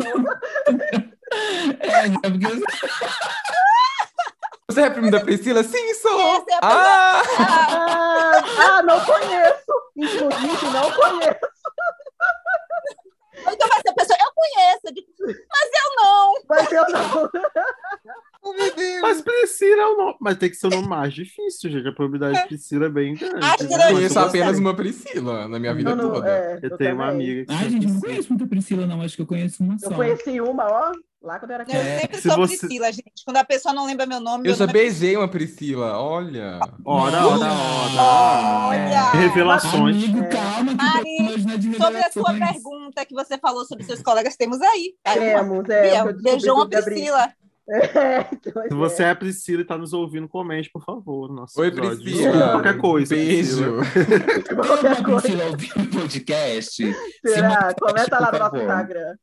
É, é porque... Você é primo da Priscila? Sim, sou! É ah! ah! ah! não conheço! Inclusive, não conheço! Então vai ser a pessoa, eu conheço, mas eu não! Mas eu não! Mas Priscila é o nome. Mas tem que ser o nome mais difícil, gente. A probabilidade de Priscila é bem grande. Acho que eu conheço apenas uma Priscila na minha vida não, não, toda. É, eu, eu, tenho uma amiga. Ai, gente, não conheço muita Priscila, não. Acho que eu conheço uma só. Eu conheci uma, ó. Lá quando eu era criança. Eu sempre sou você... Priscila, gente. Quando a pessoa não lembra meu nome. Eu meu já nome beijei é... uma Priscila, olha. Ora, ora, ora. Olha. Revelações. Amigo, calma, Mari, sobre a sua pergunta que você falou sobre seus colegas, temos aí. Temos, é. Beijou uma Priscila. É, então, Se você é a Priscila e está nos ouvindo, comente, por favor. Nosso Oi, episódio. Priscila. Qualquer coisa. Beijo. Qualquer coisa. Priscila ouvindo o podcast. Será? Comenta lá no nosso Instagram.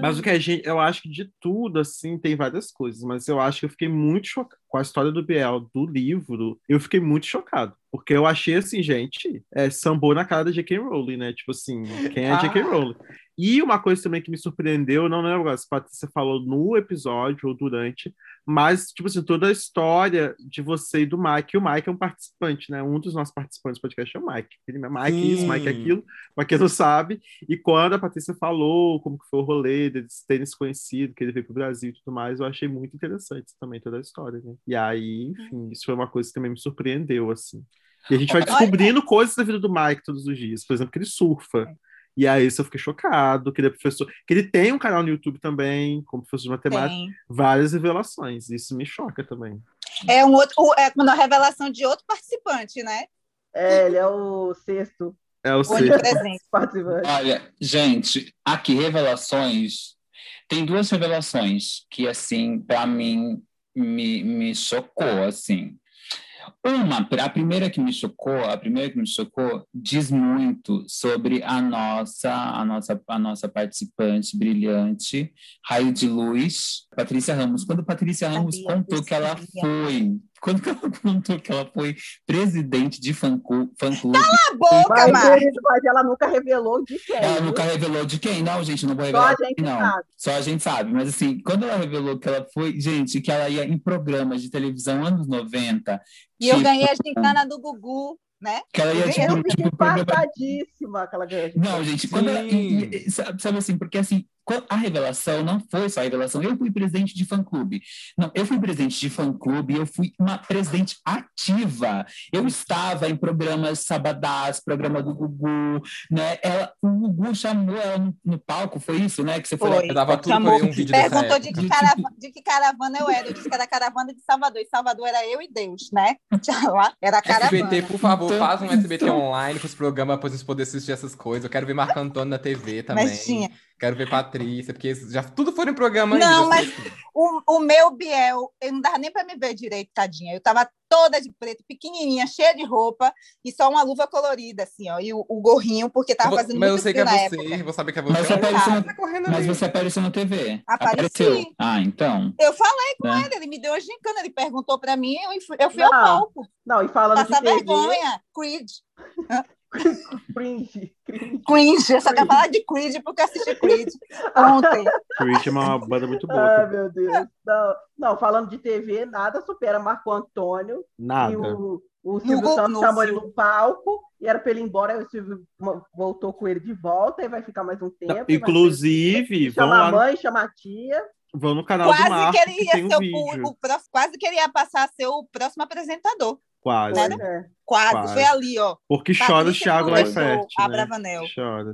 Mas o que a gente, eu acho que de tudo, assim, tem várias coisas, mas eu acho que eu fiquei muito chocado com a história do Biel, do livro, eu fiquei muito chocado. Porque eu achei assim, gente, é sambou na cara da J.K. Rowling, né? Tipo assim, quem é ah. J.K. Rowling? E uma coisa também que me surpreendeu, não lembro se a Patrícia falou no episódio ou durante, mas, tipo assim, toda a história de você e do Mike. E o Mike é um participante, né? Um dos nossos participantes do podcast é o Mike. Ele é Mike Sim. isso, Mike aquilo, pra quem não sabe. E quando a Patrícia falou como que foi o rolê deles terem se conhecido, que ele veio pro Brasil e tudo mais, eu achei muito interessante também toda a história, né? E aí, enfim, isso foi uma coisa que também me surpreendeu, assim. E a gente vai descobrindo coisas da vida do Mike todos os dias. Por exemplo, que ele surfa. E aí isso eu fiquei chocado, que ele é professor, que ele tem um canal no YouTube também, como professor de matemática, tem. várias revelações. Isso me choca também. É, um outro, é uma revelação de outro participante, né? É, ele é o sexto. É o sexto participante. Olha, gente, aqui, revelações. Tem duas revelações que, assim, para mim, me, me chocou, assim. Uma, a primeira que me chocou, a primeira que me chocou diz muito sobre a nossa, a nossa, a nossa participante brilhante, Raio de Luz, Patrícia Ramos. Quando Patrícia Ramos contou que ela foi quando ela contou que ela foi presidente de. Fã Cala a boca, mas, mas ela nunca revelou de quem. Ela nunca revelou de quem. Não, gente, não vou revelar. Só a gente não. sabe. Só a gente sabe. Mas assim, quando ela revelou que ela foi... Gente, que ela ia em programas de televisão anos 90... E tipo, eu ganhei a gincana do Gugu né? Que ela ia, tipo, eu fiquei tipo, passadíssima aquela. Não, gente, quando ela, e, e, sabe, sabe assim, porque assim, a revelação não foi só a revelação. Eu fui presidente de fã-clube. Não, eu fui presidente de fã-clube, eu fui uma presidente ativa. Eu estava em programas sabadás, programa do Gugu, né? Ela, o Gugu chamou ela no, no palco, foi isso, né? Que você foi. foi. Eu dava tudo chamou, um vídeo Perguntou de que, caravana, de que caravana eu era. Eu disse que era caravana de Salvador. E Salvador era eu e Deus, né? Era caravana. SBT, por favor, então, faz um SBT então... online com os programas para vocês poderem assistir essas coisas. Eu quero ver Marco Antônio na TV também. Mas tinha. Quero ver Patrícia, porque já tudo foi em programa Não, mas o, o meu Biel, eu não dava nem para me ver direito, tadinha. Eu tava toda de preto, pequenininha, cheia de roupa e só uma luva colorida, assim, ó, e o, o gorrinho, porque tava vou, fazendo mas muito eu sei que é você, época. vou saber que é você. Mas você apareceu, na, tá mas você apareceu na TV. Apareceu. Ah, então. Eu falei com é. ele, ele me deu a gincana, ele perguntou para mim, eu fui, eu fui não, ao palco. Não, e falando Passa de TV... vergonha, Creed. cringe, cringe. Cringe, eu só quero falar de cringe porque assisti Creed ontem. Creed é uma banda muito boa. Ai, meu Deus. Não, não, falando de TV, nada supera Marco Antônio. Nada. E o, o Silvio Santos chamou ele no palco e era para ele ir embora, aí o Silvio voltou com ele de volta e vai ficar mais um tempo. Inclusive, chama a mãe, chama a tia. Vão no canal quase do Marco, que, que tem um vídeo. O, o, quase queria passar a ser o próximo apresentador. Quase. Quase. Quase. Foi ali, ó. Porque chora o Thiago Leifert. A né? Bravanel. Chora.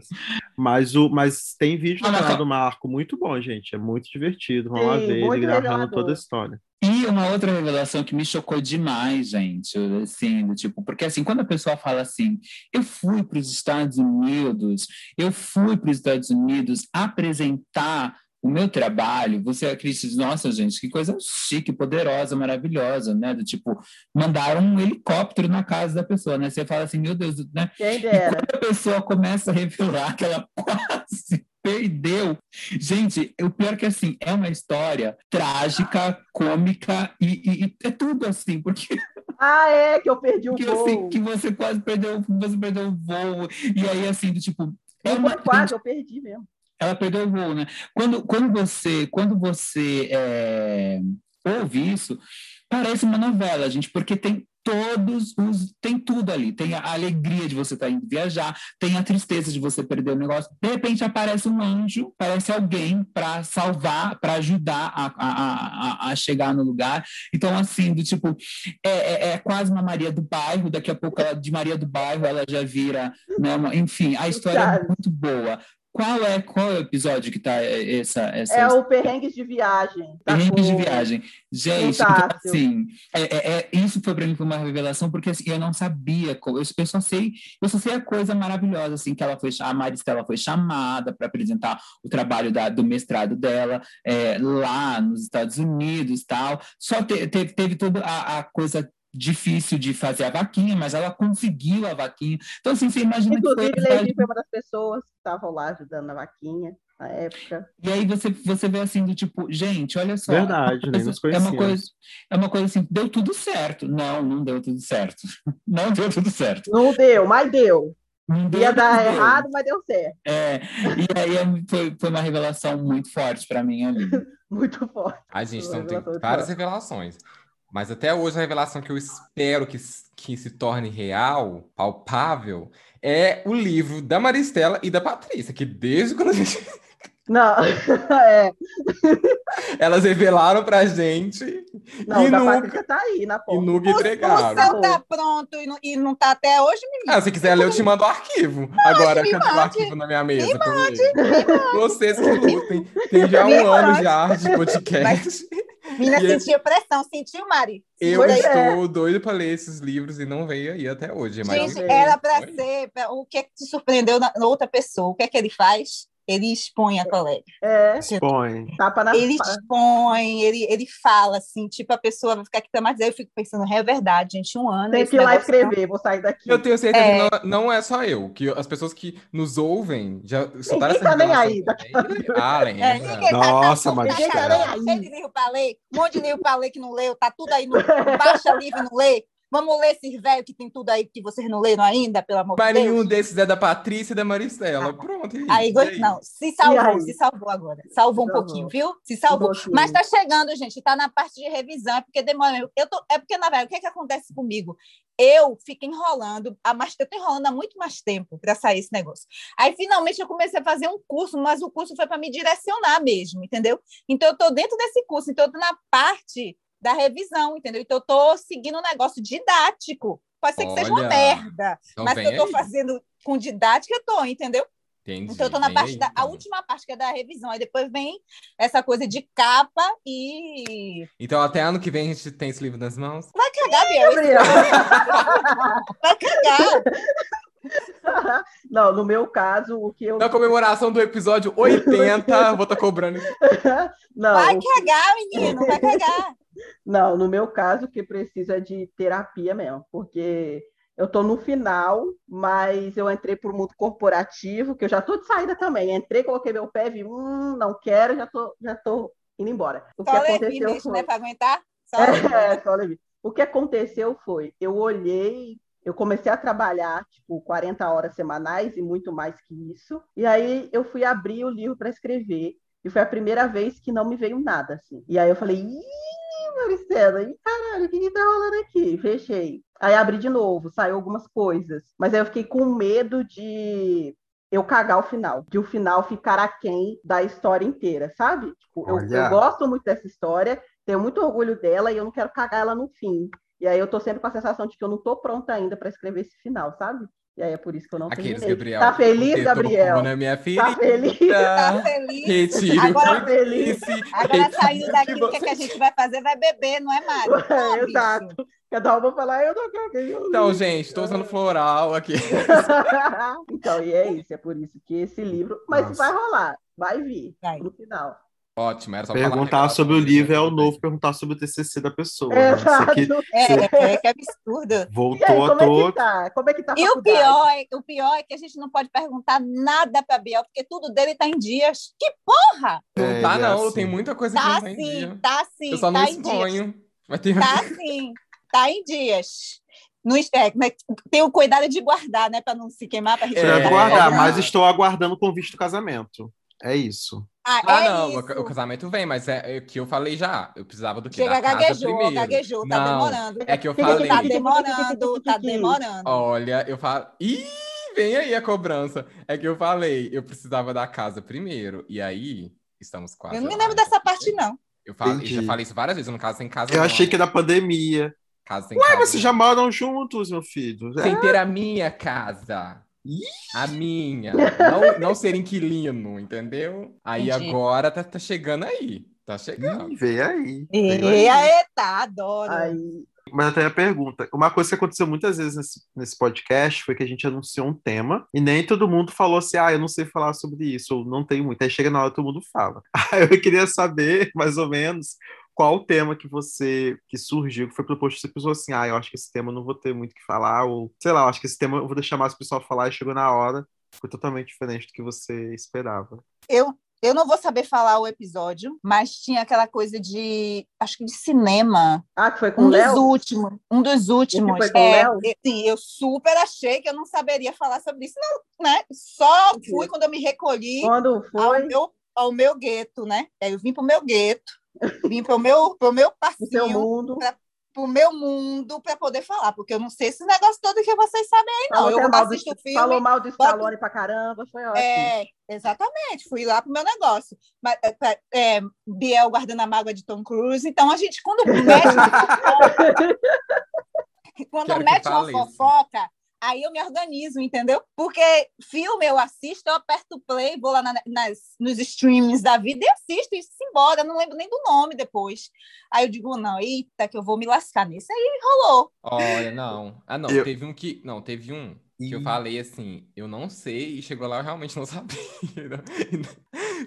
Mas, o, mas tem vídeo no canal do Marco muito bom, gente. É muito divertido. Vamos lá ver ele narrando toda a história. E uma outra revelação que me chocou demais, gente, assim, do tipo, porque assim, quando a pessoa fala assim, eu fui para os Estados Unidos, eu fui para os Estados Unidos apresentar o meu trabalho, você acredita, nossa, gente, que coisa chique, poderosa, maravilhosa, né? Do tipo, mandar um helicóptero na casa da pessoa, né? Você fala assim, meu Deus, né? Quem dera. Quando a pessoa começa a revelar que ela quase perdeu. Gente, o pior é que assim, é uma história trágica, cômica e, e, e é tudo assim, porque ah, é, que eu perdi o que, voo. Assim, que você quase perdeu, você perdeu o voo. E aí, assim, do tipo. É uma... quase, eu perdi mesmo ela perdeu o voo, né? Quando, quando você, quando você é, ouve isso, parece uma novela, gente, porque tem todos os. Tem tudo ali. Tem a alegria de você estar tá indo viajar, tem a tristeza de você perder o negócio. De repente aparece um anjo, aparece alguém para salvar, para ajudar a, a, a, a, chegar no lugar. Então, assim, do tipo, é, é, é, quase uma Maria do Bairro, daqui a pouco ela, de Maria do Bairro ela já vira. Né, uma, enfim, a história é muito boa. Qual é qual é o episódio que tá é, essa essa É o Perrengues de Viagem. Tá Perrengues de Viagem. Gente, então, assim, é, é, é, isso foi para mim foi uma revelação porque assim, eu não sabia, eu, eu só sei, eu só sei a coisa maravilhosa assim que ela foi a Maristela foi chamada para apresentar o trabalho da, do mestrado dela é, lá nos Estados Unidos, tal. Só te, teve, teve toda a, a coisa difícil de fazer a vaquinha, mas ela conseguiu a vaquinha. Então, assim, você imagina Inclusive, que foi... Levi foi uma das pessoas que estavam lá ajudando na vaquinha na época. E aí você, você vê assim, do tipo, gente, olha só. Verdade, né? É uma coisa, é uma coisa assim, deu tudo certo. Não, não deu tudo certo. Não deu tudo certo. Não deu, mas deu. deu Ia dar deu. errado, mas deu certo. É, e aí é foi, foi uma revelação muito forte para mim ali. muito forte. A gente então, tem várias forte. revelações. Mas até hoje a revelação que eu espero que, que se torne real, palpável, é o livro da Maristela e da Patrícia, que desde quando a gente. Não, é. Elas revelaram pra gente. Não, e da nunca, Patrícia tá aí na porta. E nunca entregaram. O seu tá pronto e não, e não tá até hoje, menina. Ah, se quiser ler, eu te mando o arquivo. Agora que eu tenho o arquivo na minha mesa. Me mande, Vocês que lutem. Tem já um ano já de podcast. Menina E sentia pressão, sentiu, Mari? Eu Pois estou é. doido para ler esses livros e não veio aí até hoje. Mas Gente, Sim. era para ser. O que é que te surpreendeu na, na outra pessoa? O que é que ele faz? Ele expõe a colega. É, Expõe. tapa na Ele expõe, ele, ele fala assim, tipo, a pessoa vai ficar aqui mais. Aí eu fico pensando, é verdade, gente, um ano. Tem que ir lá negócio não- escrever, vou sair daqui. Eu tenho certeza É. que não, não é só eu, que as pessoas que nos ouvem já escutaram Ninguém tá nem aí, também. Ah, É, lembra. ninguém tá- Nossa, tá, mas tá, tá tá, nem cheio de livro para ler, um monte de livro para ler que não leu, tá tudo aí no baixa livro e não lê. Vamos ler esses velhos que tem tudo aí que vocês não leram ainda, pelo amor de Mas Deus. nenhum desses é da Patrícia e da Maristela. Pronto, e Aí, go- não, se salvou, aí? se salvou agora. Salvou um pouquinho, viu? Se salvou. Um. Mas tá chegando, gente, tá na parte de revisão, é porque demora. Eu tô, é porque, na verdade, o que, é que acontece comigo? Eu fico enrolando, há mais, eu tô enrolando há muito mais tempo para sair esse negócio. Aí, finalmente, eu comecei a fazer um curso, mas o curso foi para me direcionar mesmo, entendeu? Então, eu tô dentro desse curso, então, eu tô na parte da revisão, entendeu? Então, eu tô seguindo um negócio didático. Pode ser que seja uma Olha, merda, Então mas que eu tô aí. fazendo com didática, eu tô, entendeu? Entendi, Então, eu tô na parte aí, da. A então. última parte, que é da revisão. Aí depois vem essa coisa de capa e. Então, até ano que vem a gente tem esse livro nas mãos. Vai cagar, Biel. Gabriel. Vai cagar. Não, no meu caso, o que eu. Na comemoração do episódio 80, vou estar cobrando. Não, Vai cagar, menino. Vai cagar. Não, no meu caso, o que precisa é de terapia mesmo, porque eu tô no final, mas eu entrei pro mundo corporativo, que eu já tô de saída também. Entrei, coloquei meu pé, vi, hum, não quero, já tô, já tô indo embora. O que Só Levi aconteceu foi... né? Pra aguentar. Só. É, só Levi. O que aconteceu foi, eu olhei, eu comecei a trabalhar, tipo, 40 horas semanais e muito mais que isso. E aí eu fui abrir o livro para escrever. E foi a primeira vez que não me veio nada, assim. E aí eu falei, ih, Maricela, ih, caralho, o que que tá rolando aqui? Fechei. Aí abri de novo, saiu algumas coisas. Mas aí eu fiquei com medo de eu cagar o final, de o final ficar aquém da história inteira, sabe? Tipo, eu, eu gosto muito dessa história, tenho muito orgulho dela e eu não quero cagar ela no fim. E aí eu tô sempre com a sensação de que eu não tô pronta ainda para escrever esse final, sabe? E aí é por isso que eu não Aqueles, terminei. Gabriel. Tá feliz, Gabriel? bom, né, minha filha? Tá feliz? Tá feliz. Retire Agora- o feliz. Agora, saindo daqui, o que, é que a gente vai fazer? Vai beber, não é, Mário? Não, bicho. Exato. Cada uma falar, eu não eu Então, li." gente, tô usando floral aqui. então, e é isso, é por isso que esse livro. Mas Nossa. vai rolar, vai vir Vai. no final. Ótimo, era só falar Perguntar naquela sobre o coisa, livro é né? o novo perguntar sobre o TCC da pessoa. né? Você Exato. que É, é, que absurdo. E aí, voltou à como é toa. que tá? Como é que tá a E o pior, é, o pior é que a gente não pode perguntar nada para Biel, porque tudo dele tá em dias. Que porra! Não É, tá, é não. assim. Tem muita coisa que Tá não tá em sim, dia. tá sim, Eu só tá não em dias. exponho. Mas tem... Tá sim, tá em dias. No, é, né, tem o cuidado de guardar, né? Para não se queimar, para Pra É, guardar, é. mas estou aguardando o convite do casamento. É isso. Ah, Ah, é não, isso. o casamento vem, mas é, é o que eu falei já. Eu precisava do quê? Chega, da casa gaguejou, primeiro. gaguejou, tá Não, demorando. É que eu falei. Tá demorando, tá demorando. Olha, eu falo. Ih, vem aí a cobrança. É que eu falei, eu precisava da casa primeiro. E aí, estamos quase. Eu não me lá, lembro dessa parte, não. Eu, falo, eu já falei isso várias vezes. Eu não caso sem casa. Eu não. achei que era pandemia. Casa sem Ué, casa. vocês já moram juntos, meu filho. É. Sem ter a minha casa. Ih. A minha. Não, não ser inquilino, entendeu? Aí Entendi. agora tá, tá chegando aí. Tá chegando. Ih, vem aí. vem aí. Eita, adoro. Aí, Mas até a pergunta. Uma coisa que aconteceu muitas vezes nesse, nesse podcast foi que a gente anunciou um tema e nem todo mundo falou assim, ah, eu não sei falar sobre isso, ou não tenho muito. Aí chega na hora todo mundo fala. Aí eu queria saber, mais ou menos, qual o tema que você, que surgiu, que foi proposto, você pensou assim, ah, eu acho que esse tema eu não vou ter muito o que falar, ou sei lá, eu acho que esse tema eu vou deixar mais o pessoal falar e chegou na hora, foi totalmente diferente do que você esperava. Eu, eu não vou saber falar o episódio, mas tinha aquela coisa de, acho que de cinema. ah, que foi com Um o dos Léo? últimos. Um dos últimos. foi com o É, Léo? eu- sim, eu super achei que eu não saberia falar sobre isso. Não, né? Só fui quando eu me recolhi Quando ao foi? meu, ao meu gueto, né? Aí eu vim pro meu gueto, vim pro meu, pro meu O passinho, mundo. pro meu mundo para poder falar, porque eu não sei esse negócio todo que vocês sabem aí, não. Falou, Eu mal assisto o filme. falou mal do boto- Stallone pra caramba, foi ótimo. É, exatamente, fui lá pro meu negócio. Mas, é, pra- é, Biel guardando a mágoa de Tom Cruise. Então, a gente, quando mexe, quando Quero que mete uma fofoca, aí eu me organizo, entendeu? Porque filme eu assisto, eu aperto play, vou lá na, nas, nos streams da vida e assisto isso embora, não lembro nem do nome depois. Aí eu digo, não, eita, que eu vou me lascar nisso. Aí rolou. Olha, não. Ah, não, Eu- teve um que. Não, teve um que eu falei assim, eu não sei, e chegou lá eu realmente não sabia.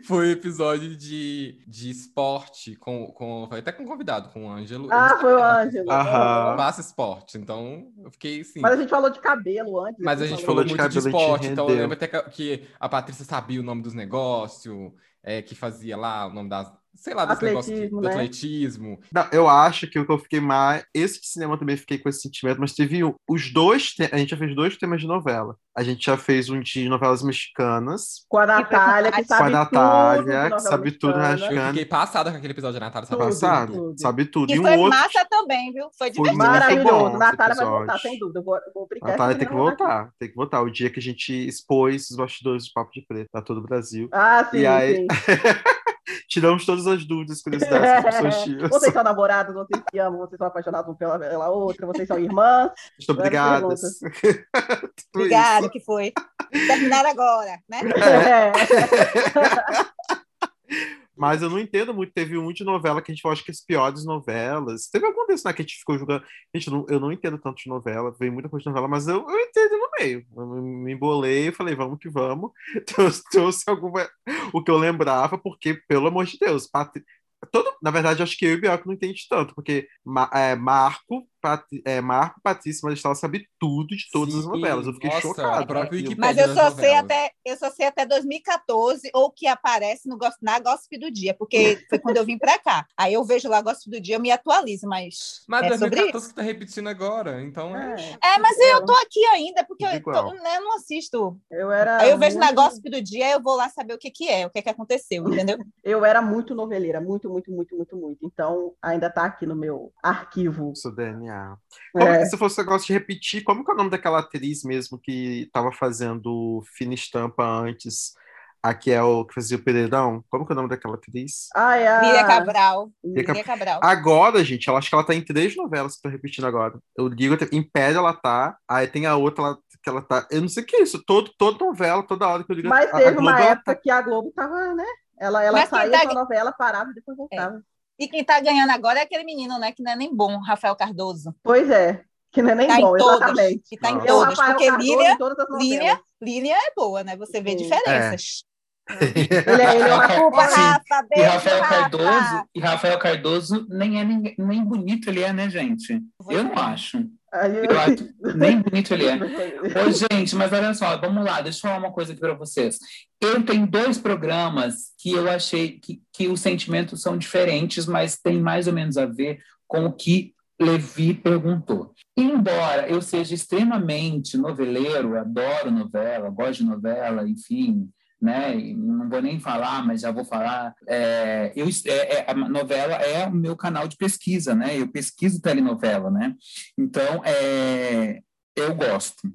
Foi o episódio de, de esporte com, com. Foi até com um convidado, com o Ângelo. Ah, foi o Ângelo. Aham. Esporte. Então, eu fiquei assim. Mas a gente falou de cabelo antes. Mas a gente falou falou de muito de cabelo, gente esporte, então eu lembro até que, que a Patrícia sabia o nome dos negócios, é, que fazia lá o nome das. Sei lá, que- Atletismo, do né? atletismo. Não, eu acho que o que eu fiquei mais. Esse de cinema também fiquei com esse sentimento, mas teve os dois. te- A gente já fez dois temas de novela. A gente já fez um de novelas mexicanas, Com a Natália, que Com a sabe com a Natália, tudo. que sabe tudo na mexicana. Eu fiquei passada com aquele episódio da Natália, sabe? Tudo, Passado, tudo. sabe tudo. E E um foi outro. massa também, viu? Foi Foi divertido. muito Maravilhoso. bom Natália vai voltar, sem dúvida. Eu vou, vou brincar. Natália tem que voltar, tem que voltar. O dia que a gente expôs os bastidores do Papo de Preto pra todo o Brasil. Ah, sim, E aí- sim. Tiramos todas as dúvidas, curiosidades que as pessoas tinham. Vocês são namorados, vocês se amam, vocês são apaixonados um pela, pela outra, vocês são irmãs. Muito Várias obrigadas. Obrigada, que foi. Terminar agora, né? É. É. Mas eu não entendo muito. Teve um de novela que a gente falou, acho que as piores novelas. Teve algum desses, né, que a gente ficou julgando. Gente, eu não, eu não entendo tanto de novela, veio muita coisa de novela, mas eu, eu entendo no meio. Eu me embolei, falei, vamos que vamos. Trouxe, trouxe alguma. O que eu lembrava, porque, pelo amor de Deus, Patri... Todo, na verdade, acho que eu e o Bianco não entende tanto, porque é, Marco, Patri- é, Marco, Patrícia e Maristela sabe tudo de todas as Sim, novelas. Eu fiquei nossa, chocado. Mas eu só sei novelas. até eu só sei até 2014 ou que aparece no na Gossip do Dia, porque foi quando eu vim pra cá. Aí eu vejo lá Gossip do Dia, eu me atualizo, mas Mas é sobre 2014 isso. que tá repetindo agora, então é. É, mas eu tô aqui ainda porque eu, tô- né, eu não assisto. Eu era. Aí eu vejo na muito- Gossip do Dia, eu vou lá saber o que que é, o que que aconteceu, entendeu? Eu era muito noveleira, muito, muito, muito, muito, muito. Então, ainda tá aqui no meu arquivo. Seu DNA. Como É. que, se fosse um negócio de repetir, como que é o nome daquela atriz mesmo que tava fazendo Fina Estampa antes? A que é o que fazia o Pereirão? Como que é o nome daquela atriz? Ah, é a... Miriam Cabral. Miriam Cabral. Agora, gente, eu acho que ela tá em três novelas que estão repetindo agora. Eu digo, Império ela tá, aí tem a outra lá que ela tá. Eu não sei o que é isso. Todo, toda novela, toda hora que eu digo. Mas a- a teve Globo, uma ela época que a Globo tava, né? Ela, ela Mas saía tá- da novela, parava e depois voltava. E quem tá ganhando agora é aquele menino, né, que não é nem bom, Rafael Cardoso. Pois é, que não é nem Tá bom, em todos. exatamente. Que tá em. É todos, Rafael porque Cardoso Lília, em todas as novelas. Lília, Lília é boa, né? Você vê Sim. diferenças. Ele é, ele é uma Desculpa, Sim. Rafa, E beijo, Rafael Rafa. Cardoso, e Rafael Cardoso nem é nem, nem bonito ele é, né, gente? Eu não acho. Eu acho nem bonito ele é. Ô, gente, mas olha só, vamos lá, deixa eu falar uma coisa aqui para vocês. Eu tenho dois programas que eu achei que, que os sentimentos são diferentes, mas tem mais ou menos a ver com o que Levi perguntou. Embora eu seja extremamente noveleiro, adoro novela, gosto de novela, enfim, né? Não vou nem falar, mas já vou falar. É, eu, é, é, a novela é o meu canal de pesquisa, né? Eu pesquiso telenovela, né? Então, é, eu gosto.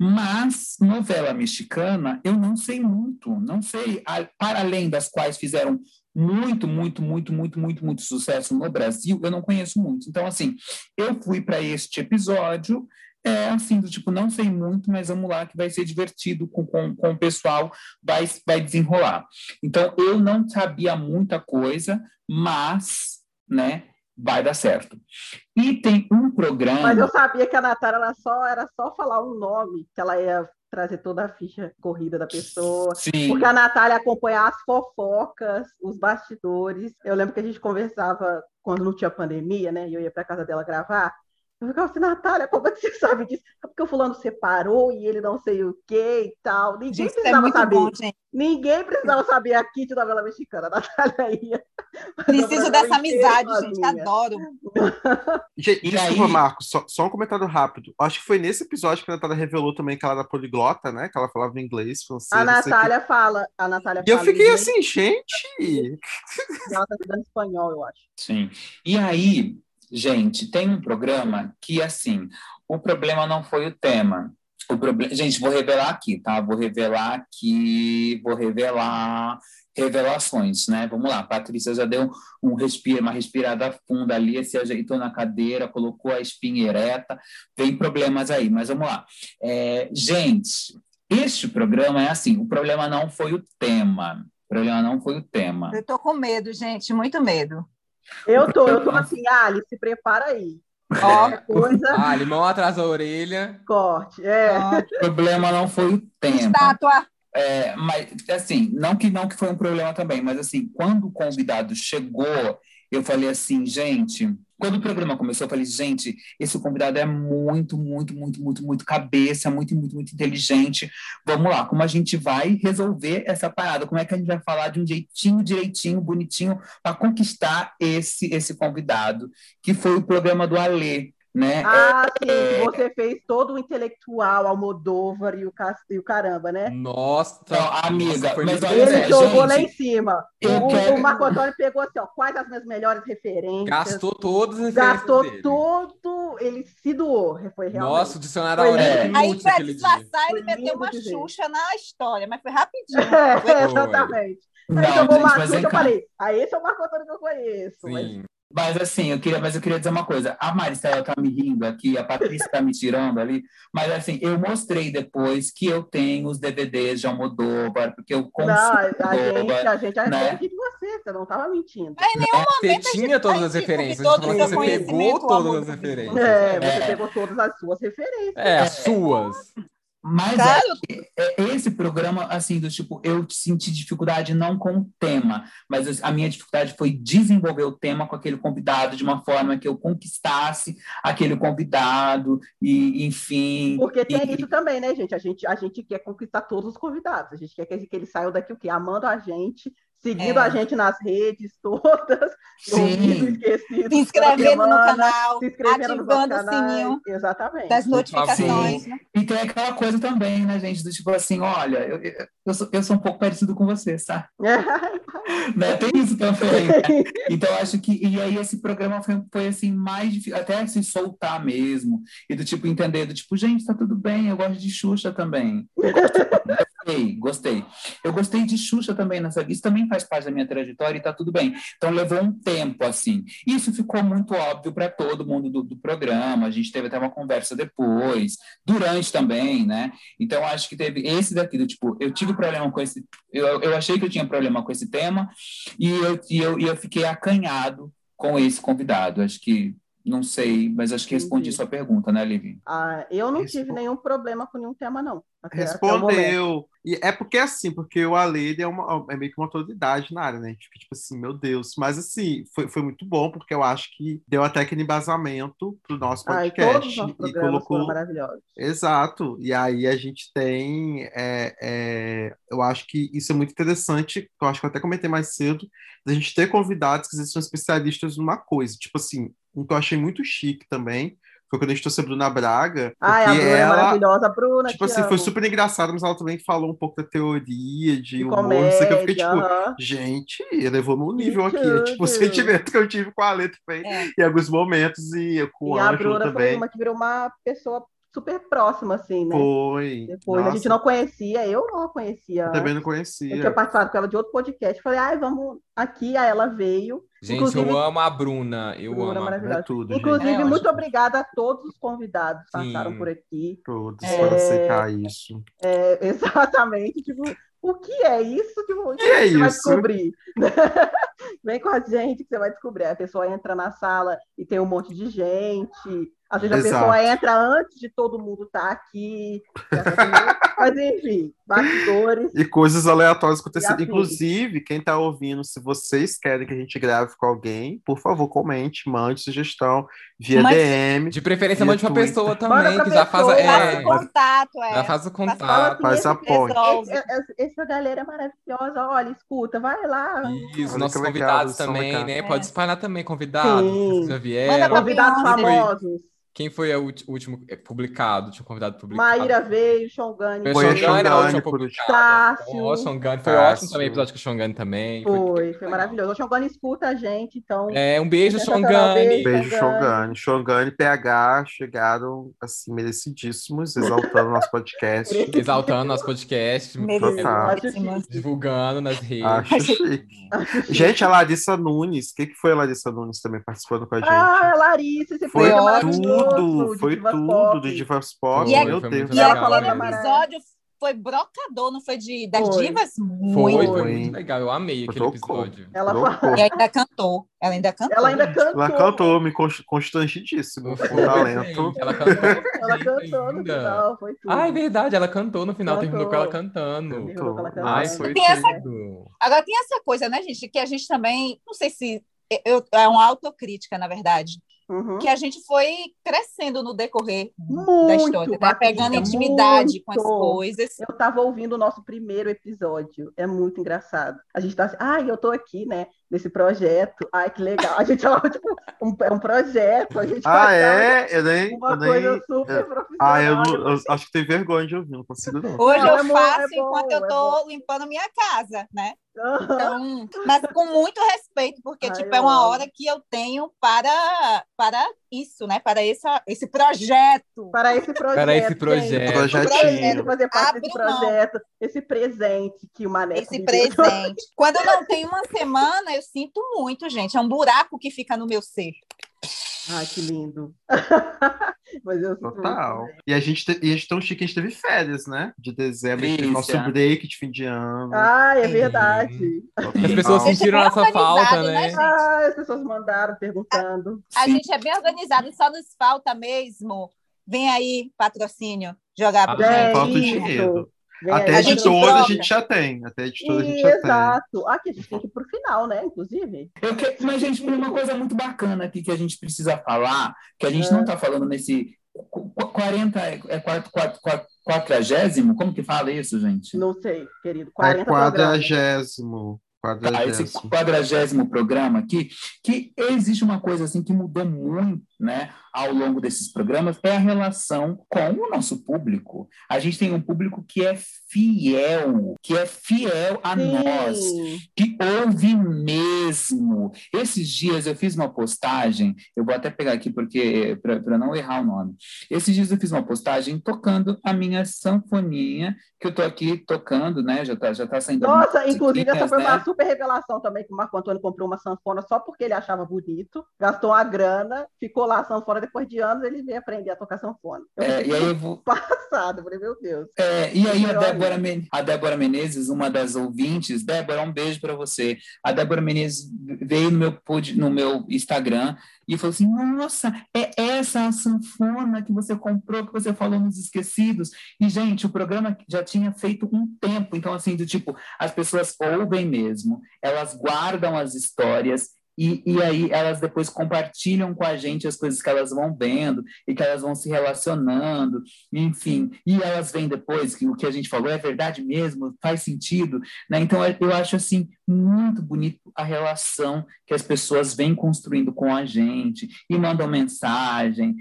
Mas novela mexicana, eu não sei muito, não sei, a- para além das quais fizeram muito, muito, muito, muito, muito, muito sucesso no Brasil, eu não conheço muito. Então, assim, eu fui para este episódio, é assim, do tipo, não sei muito, mas vamos lá, que vai ser divertido com, com, com o pessoal, vai, vai desenrolar. Então, eu não sabia muita coisa, mas, né, vai dar certo. E tem um programa. Mas eu sabia que a Natália ela só, era só falar um nome, que ela ia trazer toda a ficha corrida da pessoa. Sim. Porque a Natália acompanha as fofocas, os bastidores. Eu lembro que a gente conversava quando não tinha pandemia, né? E eu ia para casa dela gravar. Eu ficava assim, Natália, como é que você sabe disso? É porque o fulano separou e ele não sei o que e tal. Ninguém Gente, é precisava muito saber. bom, gente. Ninguém precisava saber aqui de novela mexicana. A Natália ia. Preciso dessa amizade, gente. sozinha. Adoro. Gente, desculpa, aí- Marcos, só, só um comentário rápido. Acho que foi nesse episódio que a Natália revelou também que ela era poliglota, né? Que ela falava inglês, francês. A. Natália fala. A Natália E eu fala fiquei inglês, assim, gente. Ela tá estudando espanhol, eu acho. Sim. E aí, gente, tem um programa que, assim, o problema não foi o tema. O problema, gente, vou revelar aqui, tá? Vou revelar aqui, vou revelar revelações, né? Vamos lá, a Patrícia já deu um respiro, uma respirada funda ali, se ajeitou na cadeira, colocou a espinha ereta, tem problemas aí, mas vamos lá. É, gente, este programa é assim, o problema não foi o tema, o problema não foi o tema. Eu tô com medo, gente, muito medo. Eu tô, eu tô assim, Alice, se prepara aí. Ó, coisa. Ah, limão atrás da orelha. Corte, é. O problema não foi o tema. Estátua. É, mas assim, não que não que foi um problema também, mas assim, quando o convidado chegou, eu falei assim, gente, quando o programa começou, eu falei, gente, esse convidado é muito, muito, muito, muito, muito cabeça, muito, muito, muito inteligente. Vamos lá, como a gente vai resolver essa parada? Como é que a gente vai falar de um jeitinho, direitinho, bonitinho, para conquistar esse esse convidado? Que foi o programa do Alê né? Ah, sim, é... você fez todo o intelectual, Almodóvar e o, e o caramba, né? Nossa, Não, amiga, nossa, mas ele é, jogou gente, lá em cima. O, quero... o, Marco Antônio pegou assim, ó, quais as minhas melhores referências. Gastou todas as referências Gastou dele. todo, ele se doou, foi realmente. Nossa, o dicionário Foi lindo. Aí, dia. disfarçar, ele meteu uma. Xuxa na história, mas foi rapidinho. É, Foi. exatamente. Não, Aí jogou gente, uma mas eu falei, ah, esse é o Marco Antônio que eu conheço. Sim. Mas assim, eu queria, mas eu queria dizer uma coisa. A Maristela tá me rindo aqui, a Patrícia tá me tirando ali. Mas assim, eu mostrei depois que eu tenho os DVDs de Almodóvar, porque eu Não, consumo a gente, a gente né? aprende de você, você não estava mentindo. Mas em nenhum Você momento a tinha todas as referências. todo você seu pegou todas as referências. É, você É. pegou todas as suas referências. É, as suas. Mas Claro. é, é- esse programa, assim, do tipo, eu senti dificuldade não com o tema, mas a minha dificuldade foi desenvolver o tema com aquele convidado de uma forma que eu conquistasse aquele convidado, e enfim. Porque tem e- isso também, né, gente? A gente, a gente quer conquistar todos os convidados. A gente quer que, que eles saiam daqui o quê? Amando a gente, seguindo É. a gente nas redes todas, Sim. Se inscrevendo no canal, se inscrevendo ativando o canais. sininho Exatamente. das notificações. né? E tem aquela coisa também, né, gente, do tipo assim, olha, eu, eu, eu sou, eu sou um pouco parecido com você, tá? Né? Tem isso também, né? Então, eu acho que. E aí, esse programa foi, foi assim, mais difícil, até se soltar mesmo. E do tipo, entender, do tipo, gente, tá tudo bem, eu gosto de Xuxa também. Gostei, gostei. Eu gostei de Xuxa também nessa. Isso também faz parte da minha trajetória e tá tudo bem. Então, levou um tempo, assim. Isso ficou muito óbvio para todo mundo do, do programa. A gente teve até uma conversa depois, durante também, né? Então, acho que teve esse daqui, do tipo, eu tive problema com esse. Eu, eu achei que eu tinha problema com esse tema, e eu, e eu, e eu fiquei acanhado com esse convidado. Acho que, não sei, mas acho que respondi Entendi. sua pergunta, né, Livi? Ah, eu não tive nenhum problema com nenhum tema, não. Até-. Respondeu. E é porque assim, porque o ele é, uma, é meio que uma autoridade na área, né? A gente fica tipo assim, meu Deus. Mas assim, foi, foi muito bom, porque eu acho que deu até aquele embasamento pro nosso podcast. nossos e programas colocou. Exato. E aí a gente tem. é, é, eu acho que isso é muito interessante. que Eu acho que eu até comentei mais cedo, da gente ter convidados que são especialistas numa coisa. Tipo assim, um que eu achei muito chique também foi quando a gente trouxe a Bruna Braga. Ai, a Bruna é ela, maravilhosa. Bruna, Tipo assim, foi amo. super engraçado, mas ela também falou um pouco da teoria, de, De humor, não sei o que. Eu fiquei comédia, tipo, aham. gente, elevou no nível aqui. É tipo o sentimento que eu tive com a letra também É. em alguns momentos e com E a Ângelo Bruna foi também. uma que virou uma pessoa super próxima, assim, né? Foi. Depois a Nossa, gente não conhecia, eu não a conhecia. eu também não Eu tinha conhecia. participado com ela de outro podcast. Falei, ai, vamos aqui. Aí ela veio. Gente, Inclusive- eu amo a Bruna. Eu Bruna amo. a Bruna. maravilhosa. É tudo. Inclusive, É, muito acho- obrigada a todos os convidados que passaram Sim. por aqui. Todos É. para aceitar isso. É, exatamente, tipo, o que é isso? Tipo, que é você vai isso? descobrir? Vem com a gente que você vai descobrir. A pessoa entra na sala e tem um monte de gente. Às vezes a Exato. pessoa entra antes de todo mundo estar aqui. Mas enfim, bastidores. E coisas aleatórias acontecendo. Inclusive, quem tá ouvindo, se vocês querem que a gente grave com alguém, por favor, comente, mande sugestão via Mas- DM. De preferência, mande Twitter. pessoa também, que já faz. pessoa. É, o contato, é. já faz o contato. assim, Faz resolve. esse- esse- Essa galera é maravilhosa. Olha, escuta, vai lá. Isso, nossos legal, convidados também, né? É. Pode espalhar também convidados, Sim. já vieram. Manda Convidados famosos. Quem foi o último eh, publicado? Tinha um convidado publicado. Maíra veio, Xongani. Foi a Xongani a última por publicada. Tássio. Ó, Xongani. Foi Tássio. ótimo também o episódio com o Xongani também. Foi, foi maravilhoso. O Xongani escuta a gente, então. É, um beijo, Sensacional, Xongani. beijo. Shongani. Shongani e PH chegaram, assim, merecidíssimos, exaltando nosso podcast. Exaltando nosso podcast, Merecidíssimos. divulgando nas redes. Acho chique. Gente, a Larissa Nunes, o que, que foi a Larissa Nunes também participando com a gente? Ah, Larissa, esse foi programa tudo, foi tudo de Divas Pop, E, meu Deus. e aquele né? episódio foi brocador, não foi de, das Foi. divas? Foi, Muito. foi Foi. muito legal. Eu amei aquele Tocou. episódio. Ela. E ainda cantou. Ela ainda cantou. ela ainda cantou. Ela cantou, me const- constrangidíssimo, com Foi, talento. Ela cantou. Ela cantou no final, foi tudo. Ah, é verdade, ela cantou no final, terminou com ela Cantou. cantando. Terminou com ela cantando. Ai, foi Tem essa- tudo. Agora tem essa coisa, né, gente? Que a gente também, não sei se eu, é uma autocrítica, na verdade, Uhum. que a gente foi crescendo no decorrer Muito, da história, né? Patrícia, pegando intimidade com as muito. coisas. Eu tava ouvindo o nosso primeiro episódio. É muito engraçado. A gente tá assim, ai, eu tô aqui, né? Nesse projeto. Ai, que legal. A gente falava, tipo, um, é um projeto. A gente Ah, faz é? Eu nem. uma eu nem- coisa super eu- profissional. Ah, eu, não- eu acho que tem vergonha de ouvir, não consigo não. Hoje Não, eu é bom, faço é bom, enquanto eu é tô limpando minha casa, né? Então, mas com muito respeito, porque Ai, tipo, eu é uma hora que eu tenho para, para isso, né? Para essa, esse projeto. Para esse projeto. Para esse gente. projeto. Projetinho. Projeto, fazer parte Abro desse mão. projeto, esse presente que o Maneco Esse me deu. presente. Quando não tem uma semana, eu sinto muito, gente. É um buraco que fica no meu ser. Ai, que lindo. Mas eu Total. muito? E a gente, te- e a gente tão chique, a gente teve férias, né? De dezembro, a gente teve nosso break de fim de ano. Ai, é Sim. verdade. As pessoas Total. sentiram nossa falta, né, né? gente? Ah, as pessoas mandaram perguntando. A Sim. gente é bem organizado, só nos falta mesmo. Vem aí, patrocínio, jogar pra Ah, gente. Falta o isso. dinheiro. Até a editora a troca. gente já tem. Até editora a gente já tem. exato. Aqui a gente tem que ir pro final, né? Inclusive. Eu que- Mas, gente, tem uma coisa muito bacana aqui que a gente precisa falar, que a gente É. não está falando nesse qu- qu- 40, é quatro- quatro- quatro- quadragésimo? Como que fala isso, gente? Não sei, querido. É 40 programas. quadragésimo. Tá, esse Quadragésimo. quadragésimo programa aqui, que existe uma coisa assim que mudou muito, né, ao longo desses programas, é a relação com o nosso público. A gente tem um público que é fiel, que é fiel a nós, Sim. que ouve mesmo. Esses dias eu fiz uma postagem, eu vou até pegar aqui porque para não errar o nome. Esses dias eu fiz uma postagem tocando a minha sanfoninha, que eu tô aqui tocando, né? Já tá, já tá saindo. Nossa, inclusive essa foi uma né? super revelação também, que o Marco Antônio comprou uma sanfona só porque ele achava bonito, gastou uma grana, ficou lá a sanfona, depois de anos ele veio aprender a tocar sanfona. Eu É, e aí eu vou, passada, falei, meu Deus. É, e aí a. Débora, Men- a Débora Menezes, uma das ouvintes, Débora, um beijo para você. A Débora Menezes veio no meu, no meu Instagram e falou assim: Nossa, é essa a sanfona que você comprou, que você falou nos Esquecidos. E, gente, o programa já tinha feito um tempo, então, assim, do tipo, as pessoas ouvem mesmo, elas guardam as histórias. E, e aí elas depois compartilham com a gente as coisas que elas vão vendo e que elas vão se relacionando enfim, e elas vêm depois que o que a gente falou é verdade mesmo, faz sentido, né? Então eu- eu acho assim muito bonito a relação que as pessoas vêm construindo com a gente e mandam mensagem,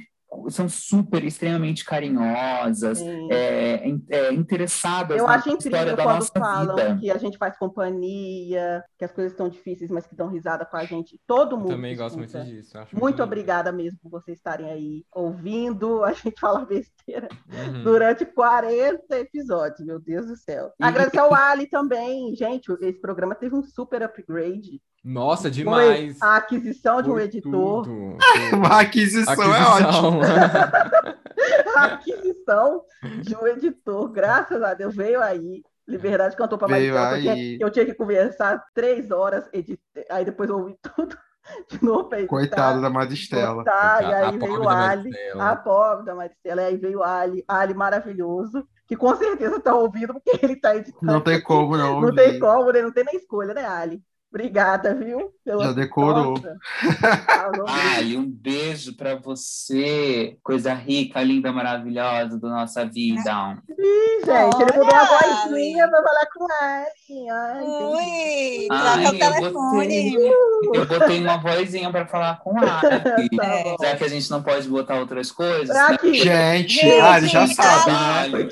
são super extremamente carinhosas, é, é, interessadas Eu na acho história incrível da quando nossa falam vida. que a gente faz companhia, que as coisas estão difíceis, mas que dão risada com a gente. Todo Eu mundo também gosto muito disso. eu acho Muito obrigada mesmo por vocês estarem aí ouvindo a gente falar besteira Uhum. durante 40 episódios, meu Deus do céu. E- Agradecer ao Ali também, gente, esse programa teve um super upgrade. Nossa, demais. a aquisição de um editor, tudo. Uma aquisição, é ótimo. a aquisição de um editor, graças a Deus, veio aí. Liberdade cantou para Veio que eu aí. tinha, eu tinha que conversar três horas, edit... aí depois eu ouvi tudo de novo para editar. Coitada da Maristela. botar, e A aí veio o Ali, Maristela. a pobre da Maristela, e aí veio o Ali, Ali maravilhoso, que com certeza está ouvindo, porque ele está editando. Não tem como não. Não tem ouvir. como, né? não tem nem escolha, né, Ali? Obrigada, viu? Pela... Já decorou. Ai, um beijo para você, coisa rica, linda, maravilhosa da nossa vida. Ih, gente, ele mudou a vozinha para falar com ele. Ai, Ui, troca o telefone. Botei, eu botei uma vozinha para falar com a Ali. tá Já que a gente não pode botar outras coisas. Né? Gente, gente, Ali já sabe, né?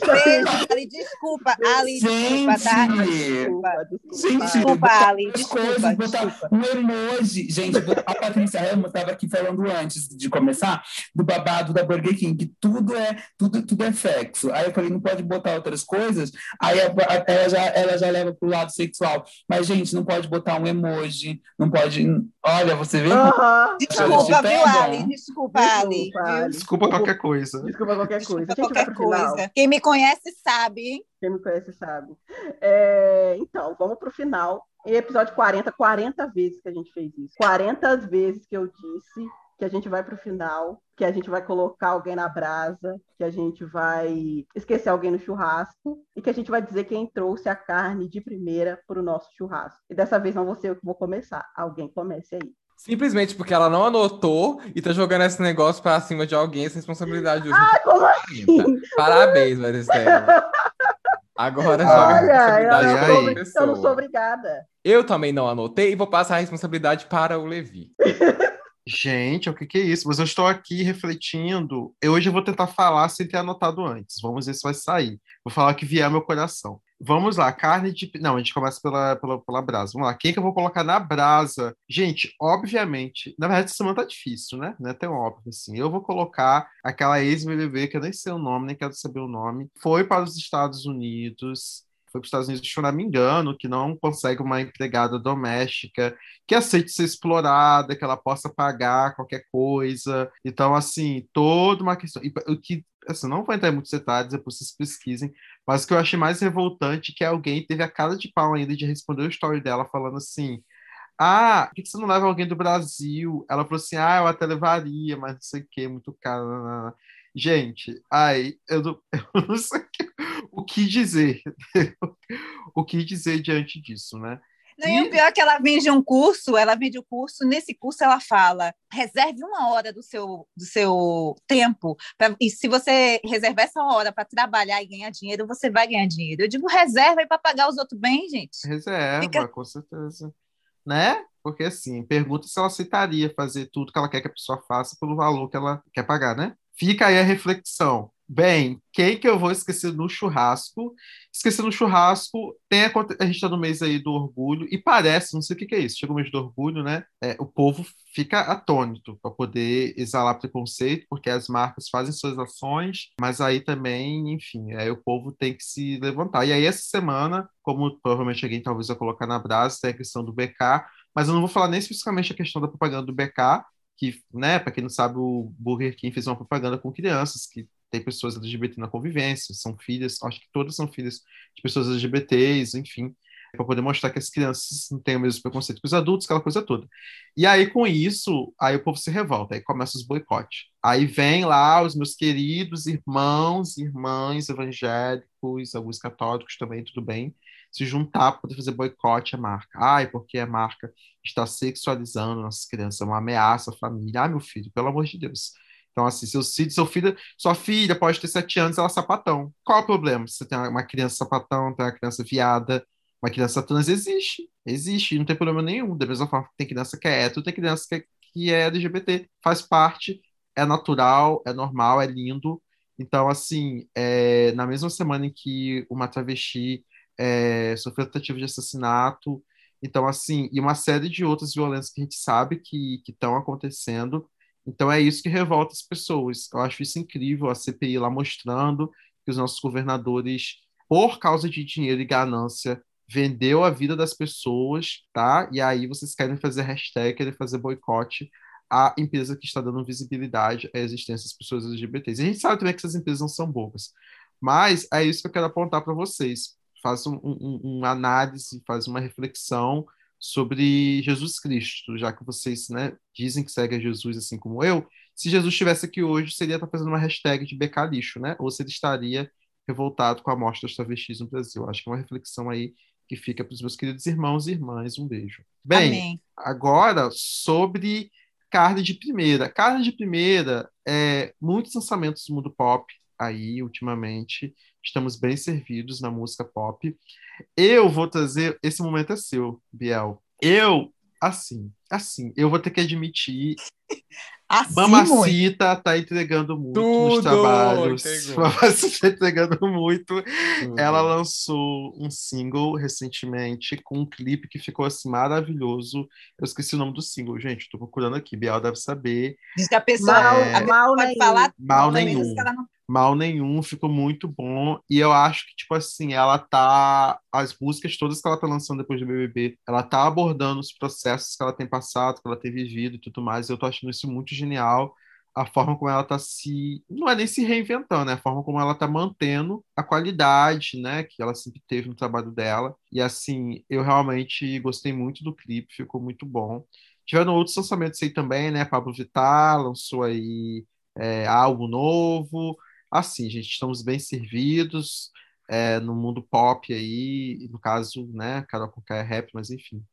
Ali, desculpa, Ali, desculpa, tá? Desculpa, desculpa, desculpa Ali, desculpa coisas, botar um emoji. Gente, a Patrícia Ramos estava aqui falando antes de começar do babado da Burger King, que tudo é, tudo, tudo é sexo. Aí eu falei, não pode botar outras coisas, aí ela já, ela já leva pro lado sexual. Mas, gente, não pode botar um emoji, não pode. Olha, você vê? Desculpa, viu, Ali? Desculpa, Ali. Desculpa, Desculpa qualquer coisa. Desculpa qualquer coisa. Desculpa qualquer coisa. Quem me conhece sabe, hein? Quem me conhece sabe. É, então, vamos para o final. Em episódio 40, 40 vezes que a gente fez isso. 40 vezes que eu disse que a gente vai para o final, que a gente vai colocar alguém na brasa, que a gente vai esquecer alguém no churrasco e que a gente vai dizer quem trouxe a carne de primeira para o nosso churrasco. E dessa vez não vou ser eu que vou começar. Alguém comece aí. Simplesmente porque ela não anotou e tá jogando esse negócio para cima de alguém, essa responsabilidade. Ah, como assim? Parabéns, Maristela. Agora Olha, eu, não sou, eu não sou obrigada. Eu também não anotei e vou passar a responsabilidade para o Levi. Gente, o que, que, é isso? Mas eu estou aqui refletindo. Eu hoje vou tentar falar sem ter anotado antes. Vamos ver se vai sair. Vou falar que vier meu coração. Vamos lá, carne de. Não, a gente começa pela, pela, pela brasa. Vamos lá, quem que eu vou colocar na brasa? Gente, obviamente, na verdade, essa semana tá difícil, né? Não é tão óbvio assim. Eu vou colocar aquela ex-BBB, que eu nem sei o nome, nem quero saber o nome, foi para os Estados Unidos foi para os Estados Unidos, se eu não me engano, que não consegue uma empregada doméstica que aceite ser explorada, que ela possa pagar qualquer coisa. Então, assim, toda uma questão. E o que assim, não vou entrar em muitos detalhes, depois vocês pesquisem, mas o que eu achei mais revoltante é que alguém teve a cara de pau ainda de responder o story dela falando assim. Ah, por que você não leva alguém do Brasil? Ela falou assim: ah, eu até levaria, mas não sei o que, muito caro. Gente, ai, eu não, eu não sei o que dizer. o que dizer diante disso, né? Não, e... e o pior é que ela vende um curso, ela vende o um curso, nesse curso ela fala, reserve uma hora do seu, do seu tempo, pra, e se você reservar essa hora para trabalhar e ganhar dinheiro, você vai ganhar dinheiro. Eu digo, reserva aí para pagar os outros bem, gente. Reserva, Fica... com certeza. Né? Porque assim, pergunta se ela aceitaria fazer tudo que ela quer que a pessoa faça pelo valor que ela quer pagar, né? Fica aí a reflexão. Bem, quem que eu vou esquecer no churrasco? Esquecer no churrasco, tem a, a gente está no mês aí do orgulho, e parece, não sei o que, que é isso, chega o mês do orgulho, né? É, o povo fica atônito para poder exalar preconceito, porque as marcas fazem suas ações, mas aí também, enfim, aí o povo tem que se levantar. E aí, essa semana, como provavelmente alguém talvez vai colocar na brasa, tem a questão do BK, mas eu não vou falar nem especificamente a questão da propaganda do BK, que, né, para quem não sabe, o Burger King fez uma propaganda com crianças que tem pessoas LGBT na convivência, são filhas, acho que todas são filhas de pessoas LGBTs, enfim, para poder mostrar que as crianças não têm o mesmo preconceito que os adultos, aquela coisa toda. E aí, com isso, aí o povo se revolta, aí começa os boicotes. Aí vem lá os meus queridos irmãos e irmãs evangélicos, alguns católicos também, tudo bem, se juntar para poder fazer boicote à marca. Ai, porque a marca está sexualizando nossas crianças, é uma ameaça à família. Ai, meu filho, pelo amor de Deus então, assim, seu filho, sua filha pode ter sete anos, ela é sapatão. Qual é o problema? Você tem uma criança sapatão, tem uma criança viada, uma criança trans, existe. Existe, não tem problema nenhum. Da mesma forma que tem criança que é hétero, tem criança que é, que é LGBT. Faz parte, é natural, é normal, é lindo. Então, assim, é, na mesma semana em que uma travesti é, sofreu tentativa de assassinato, então, assim, e uma série de outras violências que a gente sabe que estão acontecendo, então é isso que revolta as pessoas. Eu acho isso incrível, a CPI lá mostrando que os nossos governadores, por causa de dinheiro e ganância, vendeu a vida das pessoas, tá? E aí vocês querem fazer hashtag, querem fazer boicote à empresa que está dando visibilidade à existência das pessoas LGBTs. E a gente sabe também que essas empresas não são bobas. Mas é isso que eu quero apontar para vocês. Faz um, um, uma análise, faz uma reflexão sobre Jesus Cristo, já que vocês né, dizem que seguem Jesus assim como eu. Se Jesus estivesse aqui hoje, seria estar fazendo uma hashtag de BK lixo, né? Ou se ele estaria revoltado com a morte das travestis no Brasil. Acho que é uma reflexão aí que fica para os meus queridos irmãos e irmãs. Um beijo. Bem, Amém. agora sobre carne de primeira. Carne de primeira, é, muitos lançamentos do mundo pop aí ultimamente. Estamos bem servidos na música pop. Eu vou trazer. Esse momento é seu, Biel. Eu, assim, assim, eu vou ter que admitir. Assim, Mamacita tá entregando muito nos Tudo! trabalhos. Entregou. Mamacita tá entregando muito. Tudo. Ela lançou um single recentemente com um clipe que ficou assim maravilhoso. Eu esqueci o nome do single, gente. Tô procurando aqui. Biel deve saber. Diz que a pessoa, Mal, É. a pessoa mal pode nenhum. falar Mal também, nenhum. diz que ela não- Mal nenhum, ficou muito bom. E eu acho que, tipo assim, ela tá. As músicas todas que ela tá lançando depois do BBB, ela tá abordando os processos que ela tem passado, que ela tem vivido e tudo mais. Eu tô achando isso muito genial. A forma como ela tá se. Não é nem se reinventando, é a forma como ela tá mantendo a qualidade, né, que ela sempre teve no trabalho dela. E assim, eu realmente gostei muito do clipe, ficou muito bom. Tiveram outros lançamentos aí também, né? Pablo Vittar lançou aí é, álbum novo. Assim, gente, estamos bem servidos é, no mundo pop aí, no caso, né, Carol Conká é rap, mas enfim.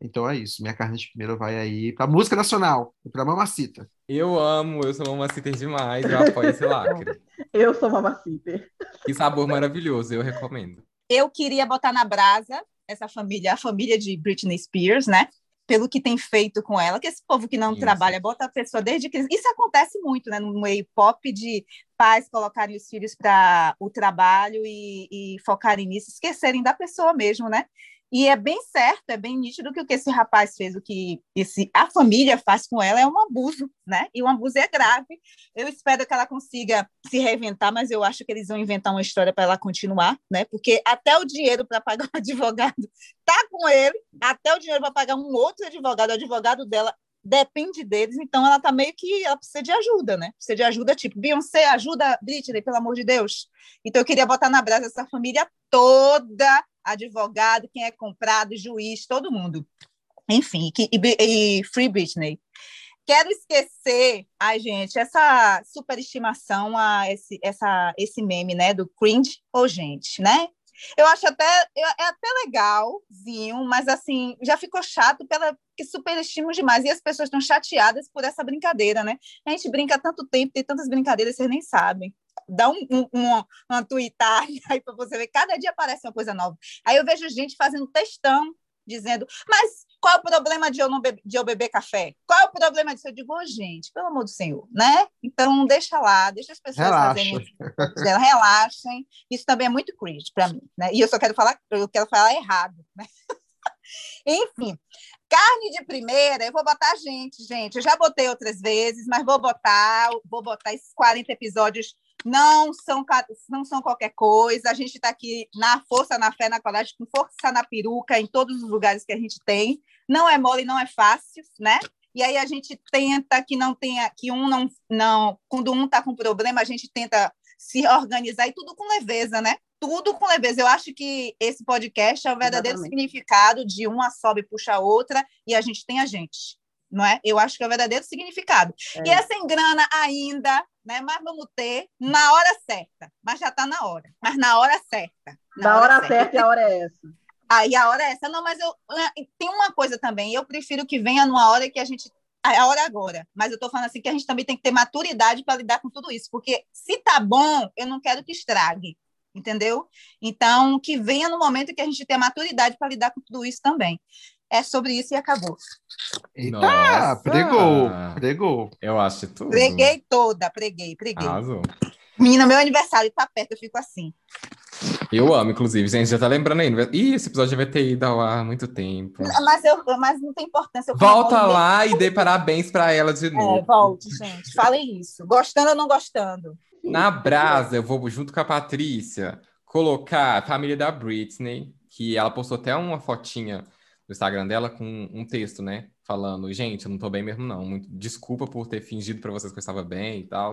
Então é isso, minha carne de primeira vai aí pra música nacional, pra Mamacita. Eu amo, eu sou mamacita demais, eu apoio esse lacre. Eu sou mamacita. Que sabor maravilhoso, eu recomendo. Eu queria botar na brasa essa família, a família de Britney Spears, né? Pelo que tem feito com ela, que esse povo que não Isso. trabalha, bota a pessoa desde que. Isso acontece muito, né? No meio pop de pais colocarem os filhos para o trabalho e, e focarem nisso, esquecerem da pessoa mesmo, né? E é bem certo, é bem nítido que o que esse rapaz fez, o que esse, a família faz com ela é um abuso, né? E um abuso é grave. Eu espero que ela consiga se reinventar, mas eu acho que eles vão inventar uma história para ela continuar, né? Porque até o dinheiro para pagar um advogado tá com ele, até o dinheiro para pagar um outro advogado, o advogado dela depende deles, então ela tá meio que ela precisa de ajuda, né? Precisa de ajuda, tipo, Beyoncé, ajuda Britney, pelo amor de Deus. Então eu queria botar na brasa essa família toda, advogado, quem é comprado, juiz, todo mundo. Enfim, que, e, e Free Britney. Quero esquecer, ai gente, essa superestimação a esse, essa, esse meme, né, do cringe ou gente, né? Eu acho até é até legalzinho, mas assim já ficou chato pela que superestimam demais e as pessoas estão chateadas por essa brincadeira, né? A gente brinca tanto tempo, tem tantas brincadeiras, vocês nem sabem. Dá um, um, uma, uma aí para você ver, cada dia aparece uma coisa nova. Aí eu vejo gente fazendo textão, dizendo, mas qual é o problema de eu, não beber, de eu beber café? Qual é o problema disso? Eu digo, ô, gente, pelo amor do Senhor, né? Então, deixa lá, deixa as pessoas Relaxa. fazerem relaxem. Isso também é muito cringe para mim, né? E eu só quero falar, eu quero falar errado, né? Enfim, carne de primeira, eu vou botar gente, gente. Eu já botei outras vezes, mas vou botar, vou botar esses 40 episódios. Não são, não são qualquer coisa. A gente está aqui na força, na fé, na coragem, com força na peruca, em todos os lugares que a gente tem. Não é mole, não é fácil, né? E aí a gente tenta que não tenha, que um não, não, quando um está com problema, a gente tenta se organizar e tudo com leveza, né? Tudo com leveza. Eu acho que esse podcast é o verdadeiro Exatamente. significado de uma sobe e puxa a outra e a gente tem a gente, não é? Eu acho que é o verdadeiro significado. É. E é sem grana ainda, né? Mas vamos ter na hora certa. Mas já está na hora. Mas na hora certa. Na Da hora certa e a hora é essa. Aí a hora é essa. Não, mas eu ah, tem uma coisa também. Eu prefiro que venha numa hora que a gente a hora é agora. Mas eu estou falando assim que a gente também tem que ter maturidade para lidar com tudo isso, porque se tá bom, eu não quero que estrague, entendeu? Então que venha no momento que a gente tenha maturidade para lidar com tudo isso também. É sobre isso e acabou. Eita, Nossa! pregou, pregou. Eu acho tudo. Preguei toda, preguei, preguei. Arrasou. Menina, meu aniversário tá perto, eu fico assim. Eu amo, inclusive, gente, já tá lembrando aí. Ih, esse episódio já vai ter ido ao ar há muito tempo. Mas, eu, mas não tem importância. eu Volta lá e dê parabéns pra ela de É, novo. volte, gente. Falem isso. Gostando ou não gostando? Na brasa, eu vou junto com a Patrícia colocar a família da Britney, que ela postou até uma fotinha no Instagram dela com um texto, né? Falando, gente, eu não tô bem mesmo, não. Muito desculpa por ter fingido pra vocês que eu estava bem e tal.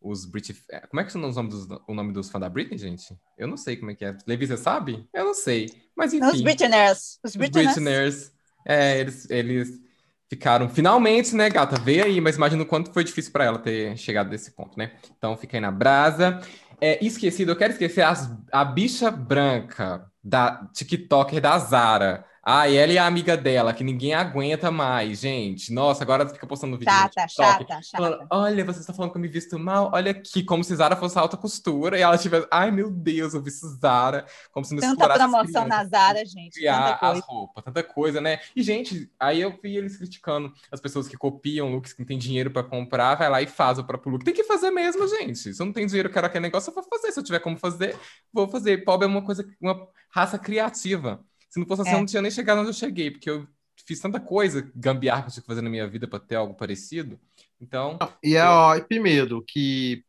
Os Brit... Como é que são os nomes dos, o nome dos fãs da Britney, gente? Eu não sei como é que é. Levi, você sabe? Eu não sei. Mas enfim. Os Britners. Os Britners. Britners. É, eles, eles ficaram. Finalmente, né, gata? Veio aí, mas imagina o quanto foi difícil pra ela ter chegado nesse ponto, né? Então fica aí na brasa. É, esquecido, eu quero esquecer as- a bicha branca. da TikToker da Zara. Ah, e ela e a amiga dela, que ninguém aguenta mais, gente. Nossa, agora fica postando vídeo chata, no TikTok. Chata, falando, chata. Olha, você está falando que eu me visto mal? Olha aqui, como se Zara fosse alta costura. E ela tivesse, ai meu Deus, eu visto Zara. Como se não Tanta promoção na Zara, gente. Criar as roupas, tanta coisa, né? E, gente, aí eu vi eles criticando as pessoas que copiam looks, que não tem dinheiro para comprar, vai lá e faz o próprio look. Tem que fazer mesmo, gente. Se eu não tenho dinheiro, quero aquele negócio, eu vou fazer. Se eu tiver como fazer, vou fazer. Pobre é uma coisa, uma raça criativa. Se não fosse assim, é. eu não tinha nem chegado onde eu cheguei, porque eu fiz tanta coisa, gambiarra que eu tinha que fazer na minha vida para ter algo parecido. Então. E é, ó, e primeiro, que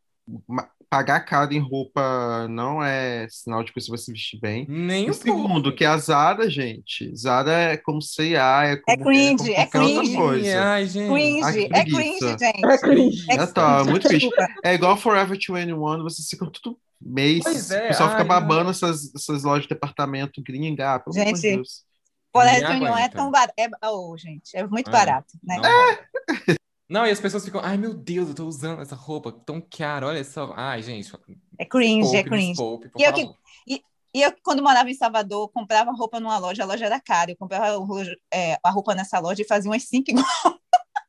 pagar caro em roupa não é sinal de que você vai se vestir bem. Nem o segundo, que a Zara, gente. Zara é como C&A, é, como, é cringe, é, é cringe. Coisa. Ai, gente. Cringe, é cringe, gente. É cringe. É, tá, muito cringe. É igual Forever 21, vocês ficam tudo mês. É, o pessoal fica babando essas, essas lojas de departamento gringa. Ah, pelo gente, Deus. Colégio não é tão barato. É, oh, gente, é muito é. barato, né? É. Não, e as pessoas ficam, ai meu Deus, eu tô usando essa roupa tão cara, olha só. Ai, gente. É cringe, é cringe. Poupe, e, eu que, e, e, eu, quando morava em Salvador, comprava roupa numa loja, a loja era cara. Eu comprava é, a roupa nessa loja e fazia umas cinco igual.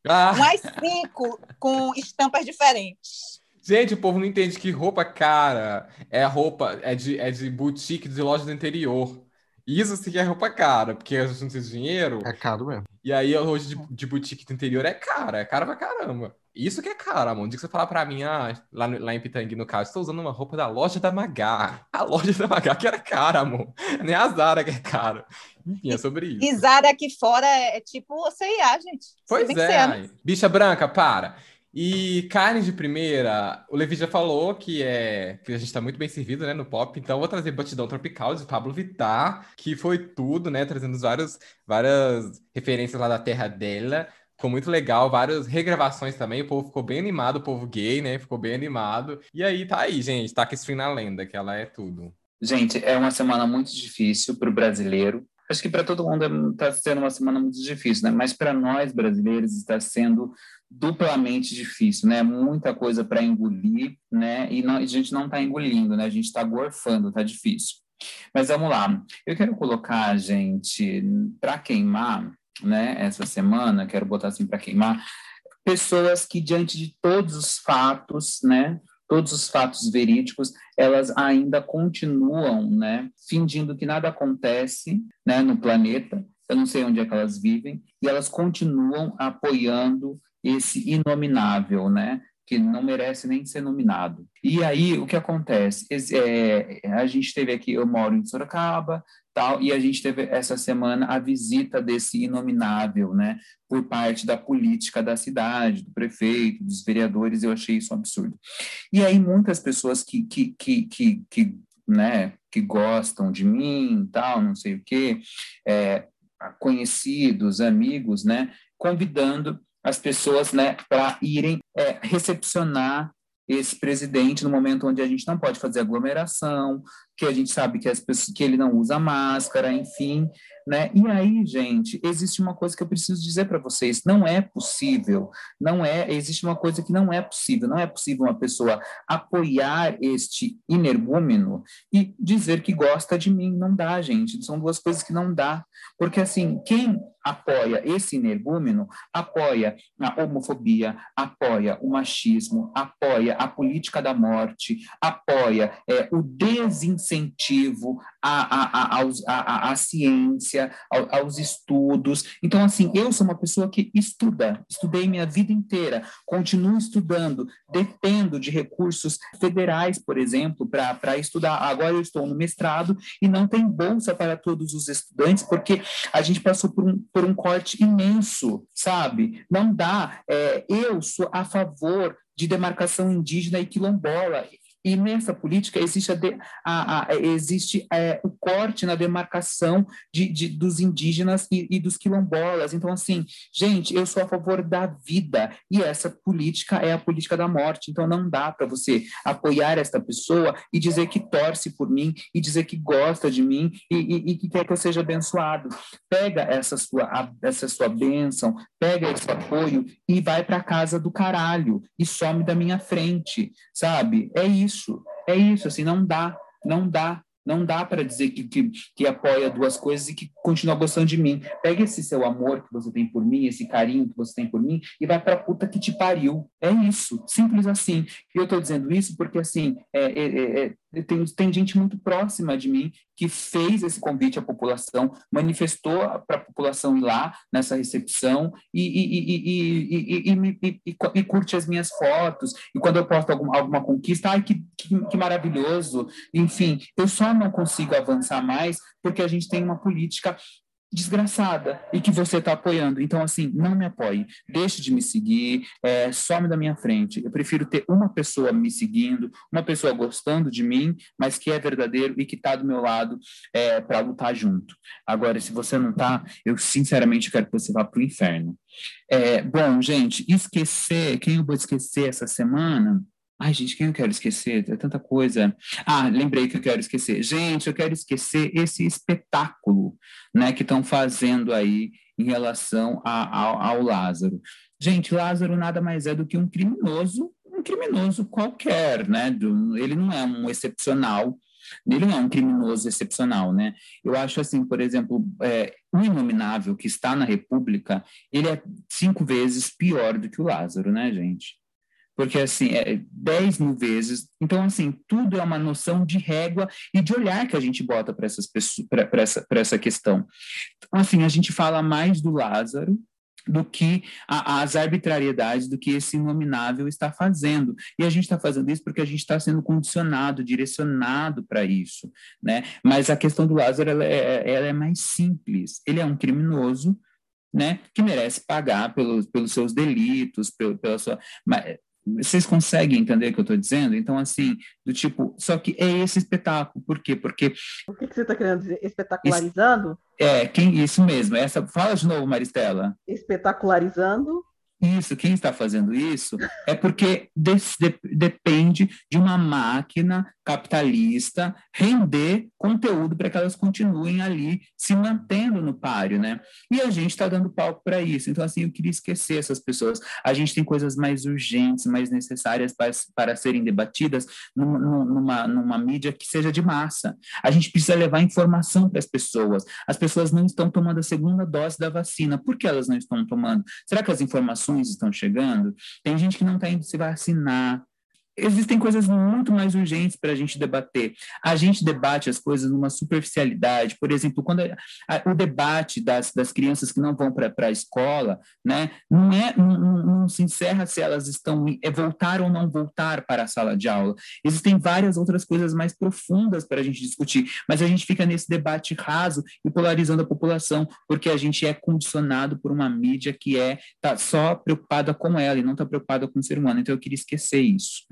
Ah. umas cinco com estampas diferentes. Gente, o povo não entende que roupa cara é roupa, é de, é de boutique de loja do interior. Isso sim é roupa cara, porque a gente não tem dinheiro. É caro mesmo. E aí, hoje de, de boutique do interior é cara, é cara pra caramba. Isso que é cara, amor. Um dia que você falar pra mim, ah, lá, no, lá em Pitangui, no caso, estou usando uma roupa da loja da Magá. A loja da Magá que era cara, amor. Nem a Zara que é cara. Enfim, é sobre isso. E Zara aqui fora é, é tipo CIA, gente. Pois é. Bicha branca, para. E carne de primeira, o Levi já falou que é que a gente está muito bem servido, né, no pop. Então vou trazer Batidão Tropical de Pablo Vittar, que foi tudo, né, trazendo vários, várias referências lá da terra dela. Ficou muito legal, várias regravações também. O povo ficou bem animado, o povo gay, né? Ficou bem animado. E aí tá aí, gente, tá com stream na lenda, que ela é tudo. Gente, é uma semana muito difícil para o brasileiro. Acho que para todo mundo está sendo uma semana muito difícil, né? Mas para nós brasileiros está sendo duplamente difícil, né? Muita coisa para engolir, né? E não, a gente não está engolindo, né? A gente está gorfando, está difícil. Mas vamos lá. Eu quero colocar, gente, para queimar, né? Essa semana, quero botar assim para queimar pessoas que diante de todos os fatos, né? Todos os fatos verídicos, elas ainda continuam, né? Fingindo que nada acontece, né? No planeta. Eu não sei onde é que elas vivem e elas continuam apoiando esse inominável, né? Que não merece nem ser nominado. E aí, o que acontece? É, a gente teve aqui, eu moro em Sorocaba, tal, e a gente teve essa semana a visita desse inominável, né, por parte da política da cidade, do prefeito, dos vereadores, eu achei isso um absurdo. E aí, muitas pessoas que, que, que, que, que né, que gostam de mim, tal, não sei o quê, é, conhecidos, amigos, né, convidando as pessoas né, para irem é, recepcionar esse presidente no momento onde a gente não pode fazer aglomeração, que a gente sabe que, as pessoas, que ele não usa máscara, enfim, né? E aí, gente, existe uma coisa que eu preciso dizer para vocês: não é possível, não é, existe uma coisa que não é possível, não é possível uma pessoa apoiar este energúmeno e dizer que gosta de mim, não dá, gente. São duas coisas que não dá, porque assim, quem apoia esse energúmeno apoia a homofobia, apoia o machismo, apoia a política da morte, apoia é, o desincentivo à, à, à, à, à ciência, aos estudos. Então, assim, eu sou uma pessoa que estuda, estudei minha vida inteira, continuo estudando, dependo de recursos federais, por exemplo, para estudar. Agora eu estou no mestrado e não tem bolsa para todos os estudantes, porque a gente passou por um, por um corte imenso, sabe? Não dá. É, eu sou a favor de demarcação indígena e quilombola. E nessa política existe, a de, a, a, existe é, o corte na demarcação de, de dos indígenas e, e, dos quilombolas. Então, assim, gente, eu sou a favor da vida e essa política é a política da morte. Então, não dá para você apoiar esta pessoa e dizer que torce por mim e dizer que gosta de mim e, e, e que quer que eu seja abençoado. Pega essa sua, essa sua bênção, pega esse apoio e vai para casa do caralho e some da minha frente, sabe? É isso isso, é isso, assim, não dá, não dá, Não dá para dizer que, que, que, apoia duas coisas e que continua gostando de mim. Pega esse seu amor que você tem por mim, esse carinho que você tem por mim, e vai para puta que te pariu. É isso, simples assim. E eu estou dizendo isso porque, assim, é, é, é, é, tem, tem gente muito próxima de mim que fez esse convite à população, manifestou para a população ir lá nessa recepção e, e, e, e, e, curte as minhas fotos. E quando eu posto alguma, alguma conquista, ai, que, que, que maravilhoso. Enfim, eu só não consigo avançar mais porque a gente tem uma política desgraçada e que você está apoiando. Então, assim, não me apoie, deixe de me seguir, é, some da minha frente. Eu prefiro ter uma pessoa me seguindo, uma pessoa gostando de mim, mas que é verdadeiro e que está do meu lado é, para lutar junto. Agora, se você não está, eu sinceramente quero que você vá para o inferno. É, bom, gente, esquecer, quem eu vou esquecer essa semana? Ai, gente, quem eu quero esquecer? É tanta coisa. Ah, lembrei que eu quero esquecer. Gente, eu quero esquecer esse espetáculo né, que estão fazendo aí em relação a, ao, ao Lázaro. Gente, Lázaro nada mais é do que um criminoso, um criminoso qualquer, né? Ele não é um excepcional, ele não é um criminoso excepcional, né? Eu acho assim, por exemplo, é, o Inominável que está na República, ele é cinco vezes pior do que o Lázaro, né, gente? Porque assim, é 10 mil vezes. Então, assim, tudo é uma noção de régua e de olhar que a gente bota para essas pessoas, para essa, essa questão. Então, assim, a gente fala mais do Lázaro do que a, as arbitrariedades do que esse inominável está fazendo. E a gente está fazendo isso porque a gente está sendo condicionado, direcionado para isso, né? Mas a questão do Lázaro, ela é, ela é mais simples. Ele é um criminoso, né, que merece pagar pelos, pelos seus delitos, pelo, pela sua. Mas, vocês conseguem entender o que eu estou dizendo? Então, assim, do tipo, só que é esse espetáculo. Por quê? Porque. O que, que você está querendo dizer? Espetacularizando? É, quem, isso mesmo. Essa, fala de novo, Maristela. Espetacularizando isso, quem está fazendo isso é porque de, de, depende de uma máquina capitalista render conteúdo para que elas continuem ali se mantendo no páreo, né? E a gente está dando palco para isso. Então, assim, eu queria esquecer essas pessoas. A gente tem coisas mais urgentes, mais necessárias para, para serem debatidas numa, numa, numa mídia que seja de massa. A gente precisa levar informação para as pessoas. As pessoas não estão tomando a segunda dose da vacina. Por que elas não estão tomando? Será que as informações estão chegando, tem gente que não está indo se vacinar, existem coisas muito mais urgentes para a gente debater. A gente debate as coisas numa superficialidade. Por exemplo, quando a, a, o debate das, das crianças que não vão para a escola, né, não, é, não, não, se encerra se elas estão é voltar ou não voltar para a sala de aula. Existem várias outras coisas mais profundas para a gente discutir, mas a gente fica nesse debate raso e polarizando a população, porque a gente é condicionado por uma mídia que é tá só preocupada com ela e não está preocupada com o ser humano. Então eu queria esquecer isso.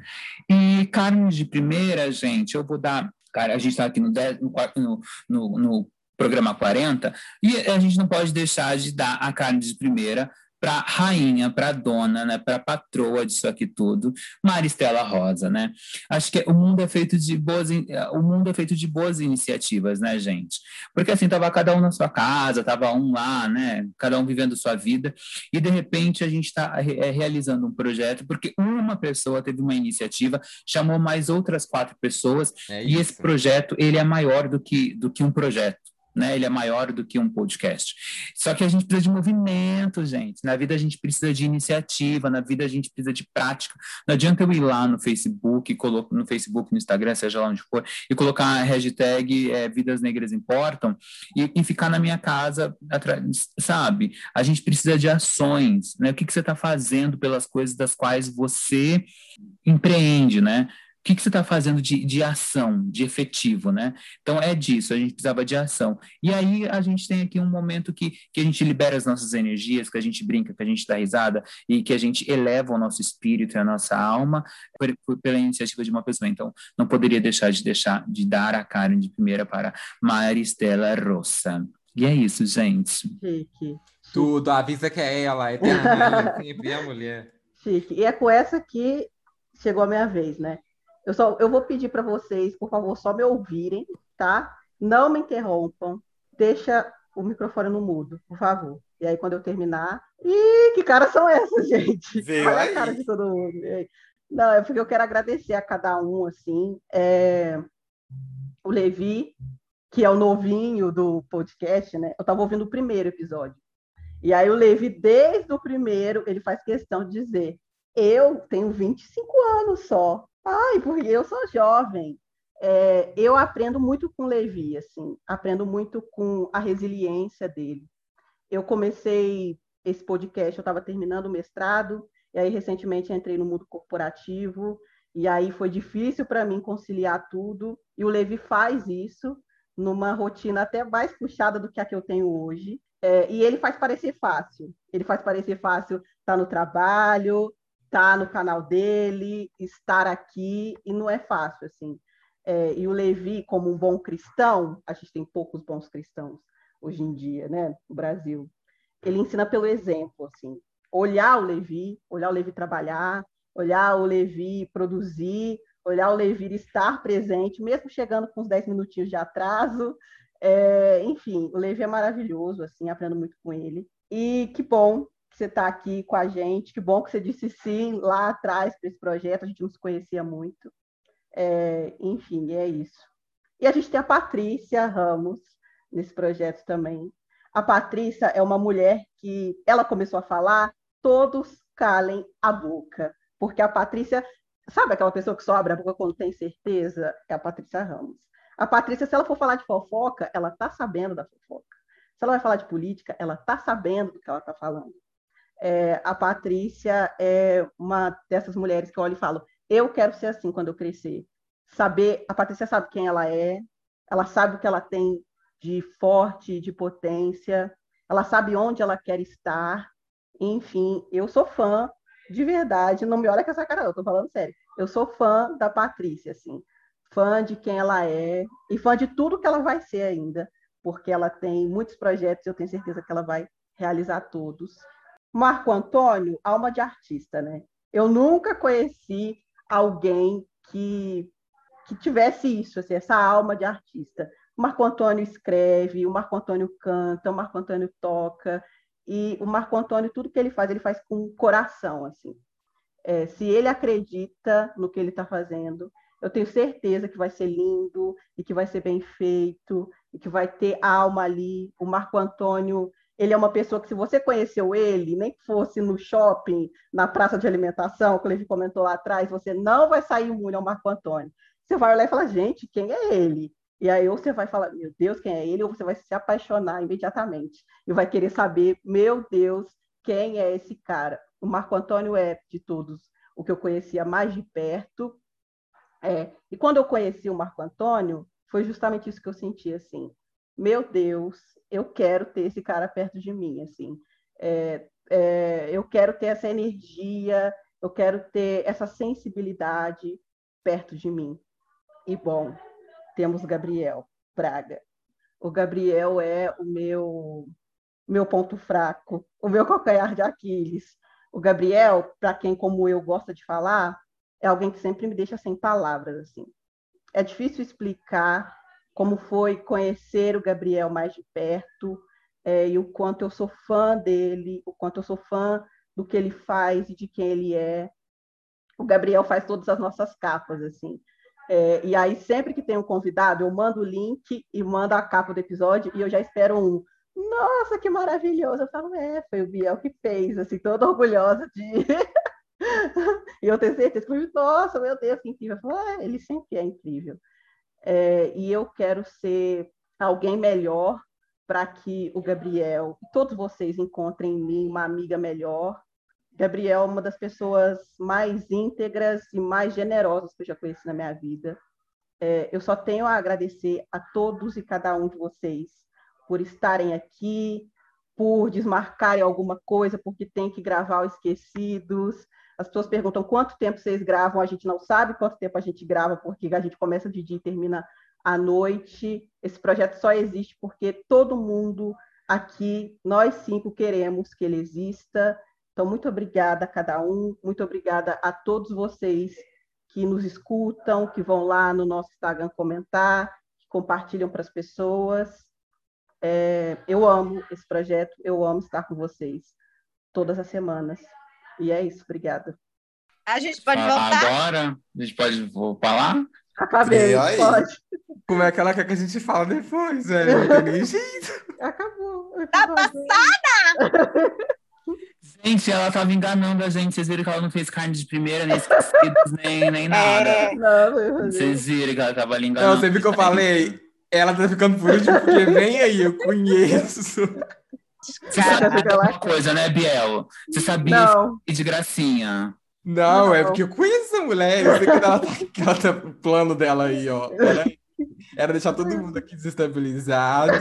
E carnes de primeira, gente, eu vou dar. Cara, a gente está aqui no, no, no, no programa 40, e a gente não pode deixar de dar a carne de primeira para rainha, para dona, né, para patroa disso aqui tudo, Maristela Rosa, né? Acho que o mundo é feito de boas, o mundo é feito de boas iniciativas, né, gente? Porque assim tava cada um na sua casa, tava um lá, né, cada um vivendo sua vida, e de repente a gente está é, realizando um projeto porque uma pessoa teve uma iniciativa, chamou mais outras quatro pessoas, é e esse projeto ele é maior do que do que um projeto né? Ele é maior do que um podcast. Só que a gente precisa de movimento, gente. Na vida a gente precisa de iniciativa, na vida a gente precisa de prática. Não adianta eu ir lá no Facebook, no Facebook, no Instagram, seja lá onde for, e colocar a hashtag é, Vidas Negras Importam e, e, ficar na minha casa, sabe? A gente precisa de ações, né? O que, que você está fazendo pelas coisas das quais você empreende, né? O que, que você está fazendo de, de ação, de efetivo, né? Então é disso, a gente precisava de ação. E aí a gente tem aqui um momento que, que a gente libera as nossas energias, que a gente brinca, que a gente dá risada e que a gente eleva o nosso espírito e a nossa alma pela iniciativa de uma pessoa. Então não poderia deixar de deixar de dar a Karen de primeira para Maristela Rossa. E é isso, gente. Chique. Tudo, avisa que é ela, é eterna, sempre é a mulher. Chique. E é com essa que chegou a minha vez, né? Eu, só, eu vou pedir para vocês, por favor, só me ouvirem, tá? Não me interrompam. Deixa o microfone no mudo, por favor. E aí, quando eu terminar. Ih, que caras são essas, gente? Veio Olha aí. a cara de todo mundo. Não, é porque eu quero agradecer a cada um, assim. É... o Levi, que é o novinho do podcast, né? Eu estava ouvindo o primeiro episódio. E aí o Levi, desde o primeiro, ele faz questão de dizer: eu tenho 25 anos só. Ai, porque eu sou jovem. É, eu aprendo muito com Levi, assim, aprendo muito com a resiliência dele. Eu comecei esse podcast, eu estava terminando o mestrado, e aí recentemente entrei no mundo corporativo, e aí foi difícil para mim conciliar tudo, e o Levi faz isso numa rotina até mais puxada do que a que eu tenho hoje. É, e ele faz parecer fácil. Ele faz parecer fácil estar tá no trabalho, estar tá no canal dele, estar aqui, e não é fácil, assim. É, e o Levi, como um bom cristão, a gente tem poucos bons cristãos hoje em dia, né, no Brasil. Ele ensina pelo exemplo, assim. Olhar o Levi, olhar o Levi trabalhar, olhar o Levi produzir, olhar o Levi estar presente, mesmo chegando com uns 10 minutinhos de atraso. É, enfim, o Levi é maravilhoso, assim, aprendo muito com ele. E que bom você está aqui com a gente, que bom que você disse sim lá atrás para esse projeto, a gente não se conhecia muito. É, enfim, é isso. E a gente tem a Patrícia Ramos nesse projeto também. A Patrícia é uma mulher que ela começou a falar, todos calem a boca, porque a Patrícia Sabe aquela pessoa que só abre a boca quando tem certeza? É a Patrícia Ramos. A Patrícia, se ela for falar de fofoca, ela tá sabendo da fofoca. Se ela vai falar de política, ela tá sabendo do que ela tá falando. É, a Patrícia é uma dessas mulheres que eu olho e falo: eu quero ser assim quando eu crescer. Saber, a Patrícia sabe quem ela é, ela sabe o que ela tem de forte, de potência, ela sabe onde ela quer estar. Enfim, eu sou fã de verdade, não me olha com essa cara, eu tô falando sério. Eu sou fã da Patrícia, assim, fã de quem ela é e fã de tudo que ela vai ser ainda, porque ela tem muitos projetos, eu tenho certeza que ela vai realizar todos. Marco Antônio, alma de artista, né? Eu nunca conheci alguém que, que tivesse isso, assim, essa alma de artista. O Marco Antônio escreve, o Marco Antônio canta, o Marco Antônio toca, e o Marco Antônio, tudo que ele faz, ele faz com coração, assim. É, se ele acredita no que ele está fazendo, eu tenho certeza que vai ser lindo e que vai ser bem feito e que vai ter alma ali. O Marco Antônio, ele é uma pessoa que, se você conheceu ele, nem que fosse no shopping, na praça de alimentação, que ele comentou lá atrás, você não vai sair imune ao Marco Antônio. Você vai olhar e falar, gente, quem é ele? E aí ou você vai falar, meu Deus, quem é ele? Ou você vai se apaixonar imediatamente e vai querer saber, meu Deus, quem é esse cara? O Marco Antônio é, de todos, o que eu conhecia mais de perto. É, e quando eu conheci o Marco Antônio, foi justamente isso que eu senti, assim, meu Deus, eu quero ter esse cara perto de mim, assim, é, é, eu quero ter essa energia, eu quero ter essa sensibilidade perto de mim. E bom, temos Gabriel Braga. O Gabriel é o meu meu ponto fraco, o meu calcanhar de Aquiles. O Gabriel, para quem como eu gosta de falar, é alguém que sempre me deixa sem palavras assim. É difícil explicar como foi conhecer o Gabriel mais de perto é, e o quanto eu sou fã dele, o quanto eu sou fã do que ele faz e de quem ele é. O Gabriel faz todas as nossas capas assim. É, e aí, sempre que tem um convidado, eu mando o link e mando a capa do episódio e eu já espero um. Nossa, que maravilhoso! Eu falo, é, foi o Biel que fez, assim, toda orgulhosa de. e eu tenho certeza que, nossa, meu Deus, que incrível. Eu falo, ah, ele sempre é incrível. É, e eu quero ser alguém melhor para que o Gabriel e todos vocês encontrem em mim uma amiga melhor Gabriel é uma das pessoas mais íntegras e mais generosas que eu já conheci na minha vida. É, eu só tenho a agradecer a todos e cada um de vocês por estarem aqui, por desmarcarem alguma coisa, porque tem que gravar o Esquecidos. As pessoas perguntam quanto tempo vocês gravam, a gente não sabe quanto tempo a gente grava, porque a gente começa de dia e termina à noite. Esse projeto só existe porque todo mundo aqui, nós cinco, queremos que ele exista então, muito obrigada a cada um, muito obrigada a todos vocês que nos escutam, que vão lá no nosso Instagram comentar, que compartilham para as pessoas. É, eu amo esse projeto, eu amo estar com vocês todas as semanas. E é isso, obrigada. A gente pode voltar? Agora? A gente pode falar? Acabei, E aí? pode. Como é que ela quer que a gente fala depois, velho? Não tem nem jeito. Acabou. Tá passada! Gente, ela tava enganando a gente. Vocês viram que ela não fez carne de primeira, nem esquecidos, nem, nem nada. É. Não. Vocês viram que ela tava ali enganando. Não, você viu que eu falei? Ela tá ficando por último porque vem aí, eu conheço. Você Cara, uma coisa, né, Biel? Você sabia Não, de gracinha. Não, é Não. porque eu conheço essa mulher. Eu sei que ela tá, que ela tá o plano dela aí, ó. Era, era deixar todo mundo aqui desestabilizado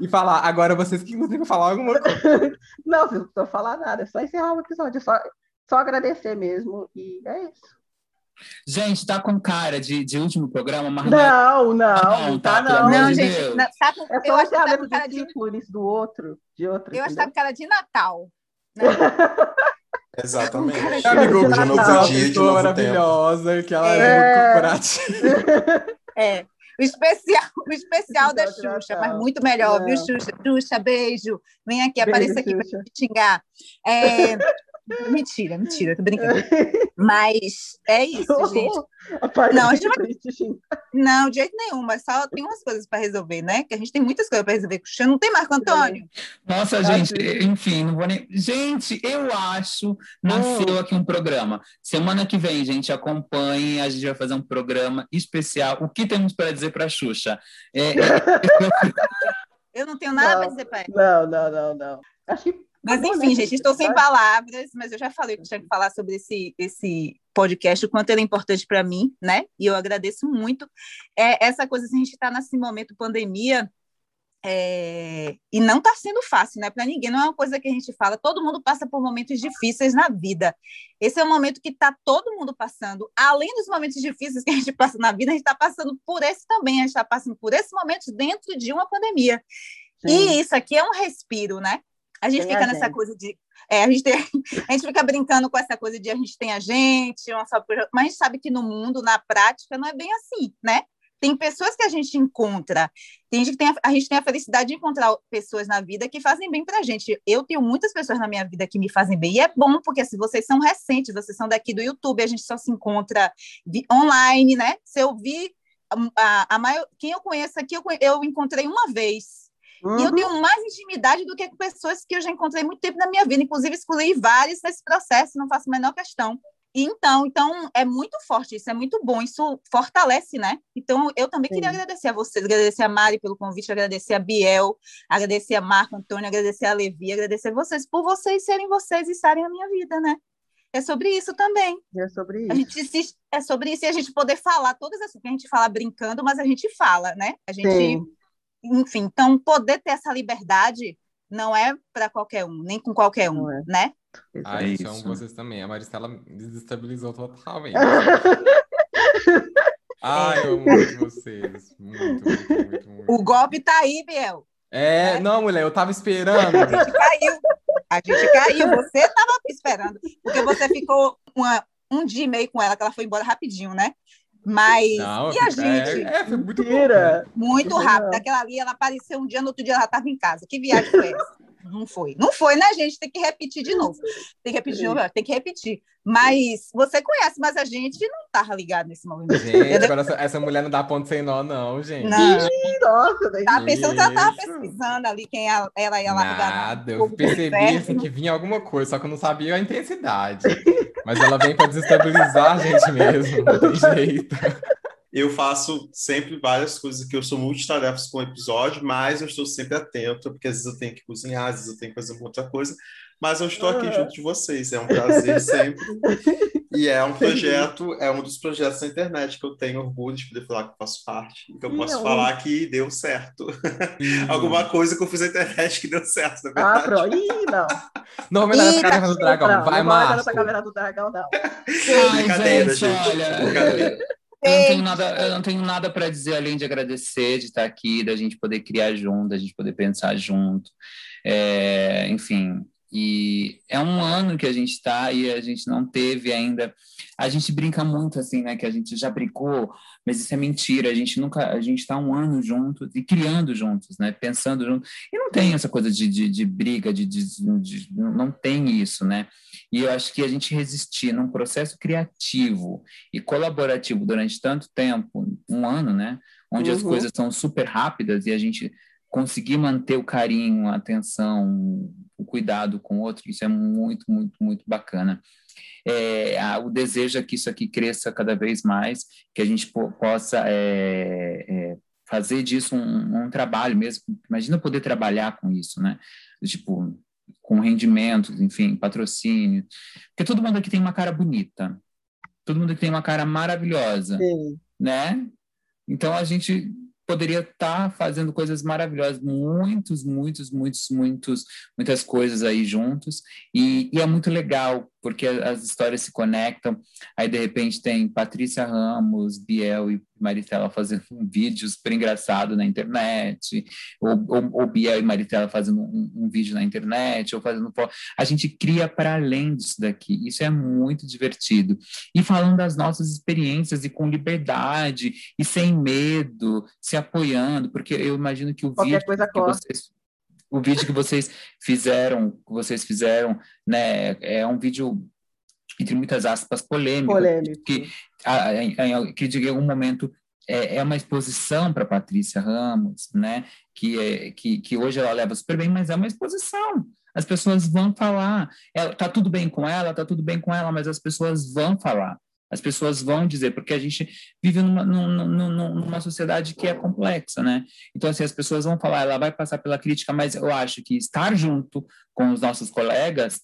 e falar. Agora vocês que que falar alguma coisa. não, não precisa falar nada, é só encerrar o episódio, é só, só agradecer mesmo. E é isso. Gente, tá com cara de, de último programa, mas não é Não, não, Não, não tá, tá, não. Não, de gente, Deus. não, tá com- É eu acho que tá com cara de de. início do outro, de outro. Eu acho que tá com cara de Natal. Exatamente. Cara, Amigo, de que Natal. ela é uma Dia, de pessoa novo maravilhosa, que ela é, É. muito corporativa. É. O especial, o especial da de Xuxa, Natal. mas muito melhor, viu, Não. Xuxa? Xuxa, beijo. Vem aqui, Beijo, apareça aqui Xuxa. te xingar. É, Mentira, mentira, tô brincando. Mas é isso, gente. Não, gente vai- triste, gente. Não, de jeito nenhum, mas só tem umas coisas para resolver, né? Que a gente tem muitas coisas para resolver com o Xuxa. Não tem Marco Antônio? Nossa, Ah, gente, enfim, não vou nem. Gente, eu acho, nasceu aqui um programa. Semana que vem, gente, acompanhe, a gente vai fazer um programa especial. O que temos para dizer para a Xuxa? É, é- Eu não tenho nada para dizer para ela. Não, não, não, não. Acho que Mas enfim, gente, estou sem Vai. palavras, mas eu já falei que tinha que falar sobre esse, esse podcast, o quanto ele é importante para mim, né? E eu agradeço muito. É, essa coisa, assim, a gente está nesse momento pandemia, é, e não está sendo fácil, né? Para ninguém, não é uma coisa que a gente fala, todo mundo passa por momentos difíceis na vida. Esse é um momento que está todo mundo passando. Além dos momentos difíceis que a gente passa na vida, a gente está passando por esse também, a gente está passando por esses momentos dentro de uma pandemia. Sim. E isso aqui é um respiro, né? A gente Tem fica a nessa gente. coisa de. É, a, gente tem- a gente fica brincando com essa coisa de a gente tem a gente, uma só coisa, mas a gente sabe que no mundo, na prática, não é bem assim, né? Tem pessoas que a gente encontra, tem gente que tem a, a gente tem a felicidade de encontrar pessoas na vida que fazem bem pra gente. Eu tenho muitas pessoas na minha vida que me fazem bem, e é bom, porque se vocês são recentes, vocês são daqui do YouTube, a gente só se encontra online, né? Se eu vi a, a, a maior, quem eu conheço aqui, eu, eu encontrei uma vez. E eu Uhum. tenho mais intimidade do que com pessoas que eu já encontrei muito tempo na minha vida. Inclusive, excluí vários nesse processo, não faço a menor questão. E Então, então, é muito forte isso, é muito bom, isso fortalece, né? Então, eu também queria Sim. agradecer a vocês, agradecer a Mari pelo convite, agradecer a Biel, agradecer a Marco Antônio, agradecer a Levi, agradecer a vocês por vocês serem vocês e estarem na minha vida, né? É sobre isso também. É sobre A isso. gente se, é sobre isso e a gente poder falar todas as coisas que a gente fala brincando, mas a gente fala, né? A gente Sim. Enfim, então poder ter essa liberdade não é para qualquer um, nem com qualquer um, é. né? Ai, É isso. vocês também. A Maristela me desestabilizou totalmente. Ai, eu amo muito vocês. Muito, muito, muito, muito. O golpe tá aí, Biel. É, não, mulher, eu tava esperando. A gente caiu. A gente caiu. Você estava esperando, porque você ficou uma- um dia e meio com ela, que ela foi embora rapidinho, né? Mas Não, e a é- gente? É, foi muito bom. Mentira. Muito Não. rápido. Aquela ali, ela apareceu um dia, no outro dia ela estava em casa. Que viagem foi essa? Não foi. Não foi, né, gente? Tem que repetir de novo. Tem que repetir de novo, tem que repetir. Mas você conhece, mas a gente não estava ligado nesse momento. Gente, agora essa, essa mulher não dá ponto sem nó, não, gente. Não, Ih, Nossa, daí- tava pensando que ela estava Isso. pesquisando ali quem ela, ela ia largar. Nada, eu percebi assim, que vinha alguma coisa, só que eu não sabia a intensidade. Mas ela vem pra desestabilizar a gente mesmo, não tem jeito. Eu faço sempre várias coisas que eu sou multitarefas com o episódio, mas eu estou sempre atento, porque às vezes eu tenho que cozinhar, às vezes eu tenho que fazer uma outra coisa, mas eu estou aqui Aham. junto de vocês, é um prazer sempre. E é um projeto, é um dos projetos da internet que eu tenho orgulho de poder falar que eu faço parte, que eu posso é um- falar que deu certo. Alguma coisa que eu fiz na internet que deu certo, na Ah, verdade. pronto. Ih, não. Não vou nessa Eita, caverna do dragão. não, Vai, não vai nessa caverna do dragão, não. Ai, Brincadeira, gente, gente. olha, Brincadeira. Eu não tenho nada, eu não tenho nada para dizer além de agradecer de estar aqui, da gente poder criar junto, da gente poder pensar junto. É, enfim, E é um ano que a gente está e a gente não teve ainda. A gente brinca muito assim, né? Que a gente já brincou, mas isso é mentira. A gente nunca, a gente está um ano juntos e criando juntos, né? Pensando juntos. E não tem essa coisa de, de, de briga, de, de, de, não tem isso, né? E eu acho que a gente resistir num processo criativo e colaborativo durante tanto tempo, um ano, né? Onde uhum. as coisas são super rápidas e a gente conseguir manter o carinho, a atenção, o cuidado com o outro, isso é muito, muito, muito bacana. É, a, o desejo é que isso aqui cresça cada vez mais, que a gente po possa é, é, fazer disso um, um, trabalho mesmo. Imagina poder trabalhar com isso, né? Tipo, com rendimentos, enfim, patrocínio. Porque todo mundo aqui tem uma cara bonita. Todo mundo aqui tem uma cara maravilhosa, Sim. né? Então a gente poderia estar tá fazendo coisas maravilhosas, muitos, muitos, muitos, muitos, muitas coisas aí juntos, e, e, é muito legal, porque as histórias se conectam, aí de repente tem Patrícia Ramos, Biel e Maritela fazendo um vídeo super engraçado na internet, ou, ou, ou Biel e Maritela fazendo um, um, vídeo na internet, ou fazendo... A gente cria para além disso daqui, isso é muito divertido. E falando das nossas experiências, e com liberdade, e sem medo, se apoiando, porque eu imagino que o Qualquer vídeo coisa que vocês o vídeo que vocês fizeram, que vocês fizeram, né, é um vídeo entre muitas aspas, polêmico, polêmico. que, a, a, que em algum momento é, é uma exposição para Patrícia Ramos, né? Que, é, que, que hoje ela leva super bem, mas é uma exposição. As pessoas vão falar. Ela, tá tudo bem com ela, tá tudo bem com ela, mas as pessoas vão falar. As pessoas vão dizer, porque a gente vive numa, numa, numa, sociedade que é complexa, né? Então, assim, as pessoas vão falar, ela vai passar pela crítica, mas eu acho que estar junto com os nossos colegas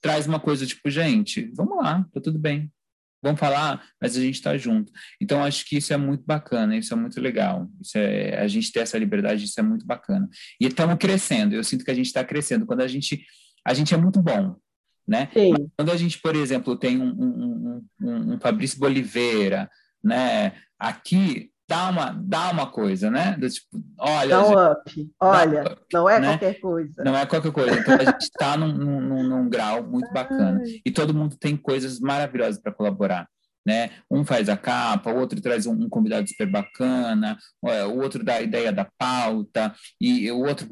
traz uma coisa tipo, gente, vamos lá, tá tudo bem. Vamos falar, mas a gente está junto. Então, acho que isso é muito bacana, isso é muito legal. Isso é, a gente ter essa liberdade, isso é muito bacana. E estamos crescendo, eu sinto que a gente está crescendo. Quando a gente, a gente é muito bom, né? Quando a gente, por exemplo, tem um, um, um, um Fabrício Boliveira, né? Aqui, dá uma, dá uma coisa, né? Do tipo, olha. Dá um up. Olha, up, não é né? qualquer coisa. Não é qualquer coisa. Então a gente está num, num, num, grau muito bacana. E todo mundo tem coisas maravilhosas para colaborar. Né? Um faz a capa, o outro traz um, um convidado super bacana, o outro dá a ideia da pauta, e o outro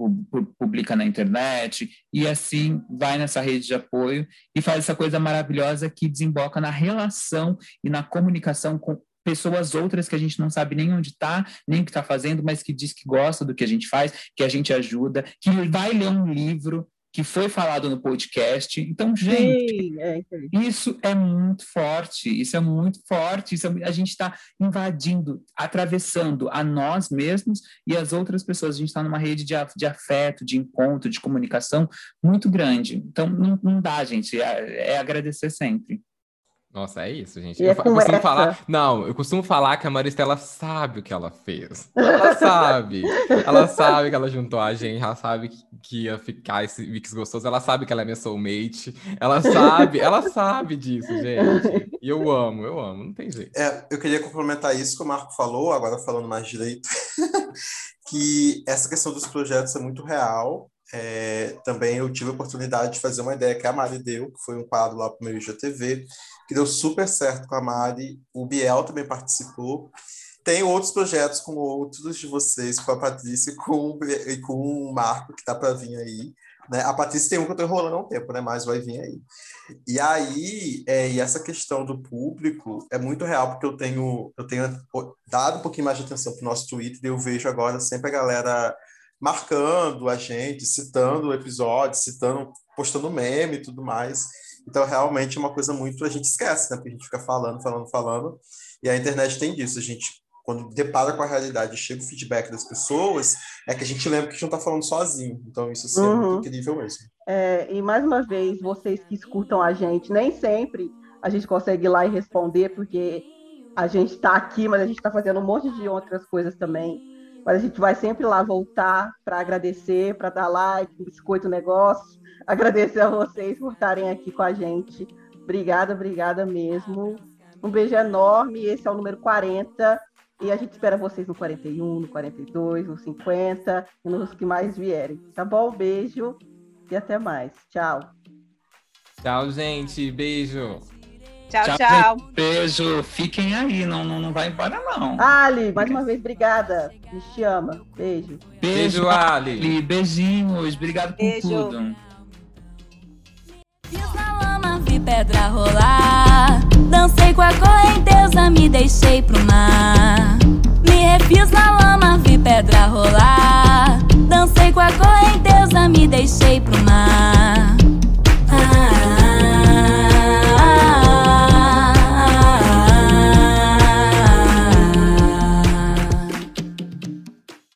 publica na internet, e assim vai nessa rede de apoio e faz essa coisa maravilhosa que desemboca na relação e na comunicação com pessoas outras que a gente não sabe nem onde está, nem o que está fazendo, mas que diz que gosta do que a gente faz, que a gente ajuda, que vai ler um livro que foi falado no podcast. Então, gente, Sim, é, isso é muito forte, isso é muito forte, isso é, a gente está invadindo, atravessando a nós mesmos e as outras pessoas. A gente está numa rede de, de afeto, de encontro, de comunicação muito grande. Então, não, não dá, gente, é, é agradecer sempre. Nossa, é isso, gente. Eu, é eu, costumo essa. falar. Não, eu costumo falar que a Maristela sabe o que ela fez. Ela sabe. ela sabe que ela juntou a gente, ela sabe que ia ficar esse mix gostoso, ela sabe que ela é minha soulmate. Ela sabe, ela sabe disso, gente. E eu amo, eu amo, não tem jeito. É, eu queria complementar isso que o Marco falou, agora falando mais direito, que essa questão dos projetos é muito real. É, também eu tive a oportunidade de fazer uma ideia que a Mari deu, que foi um quadro lá para o meu IGTV, que deu super certo com a Mari. O Biel também participou. Tem outros projetos com outros de vocês, com a Patrícia e com, e com o Marco, que está para vir aí. Né? A Patrícia tem um que eu estou enrolando há um tempo, né? mas vai vir aí. E aí, é, e essa questão do público é muito real, porque eu tenho, eu tenho dado um pouquinho mais de atenção para o nosso Twitter e eu vejo agora sempre a galera marcando a gente, citando o episódio, citando, postando meme e tudo mais. Então, realmente é uma coisa muito. A gente esquece, né? Porque a gente fica falando, falando, falando. E a internet tem disso. A gente, quando depara com a realidade e chega o feedback das pessoas, é que a gente lembra que a gente não está falando sozinho. Então, isso assim, uhum. é muito uhum. incrível mesmo. É, e mais uma vez, vocês que escutam a gente, nem sempre a gente consegue ir lá e responder, porque a gente está aqui, mas a gente está fazendo um monte de outras coisas também. Mas a gente vai sempre lá voltar para agradecer, para dar like, biscoito negócio agradecer a vocês por estarem aqui com a gente. Obrigada, obrigada mesmo. Um beijo enorme. Esse é o número 40. E a gente espera vocês no 41, no 42, no 50 e nos que mais vierem. Tá bom? Beijo. e até mais. Tchau. Tchau, gente. Beijo. Tchau, tchau. tchau. Beijo. Fiquem aí, não, não, não vai embora, não. Ali, mais uma vez, obrigada. Me chama. Beijo. Beijo, Ali. Ali. Beijinhos. Obrigado Beijo. por tudo. Fiz na lama, vi pedra rolar. Dancei com a correnteza, me deixei pro mar. Me refiz na lama, vi pedra rolar. Dancei com a correnteza, me deixei pro mar.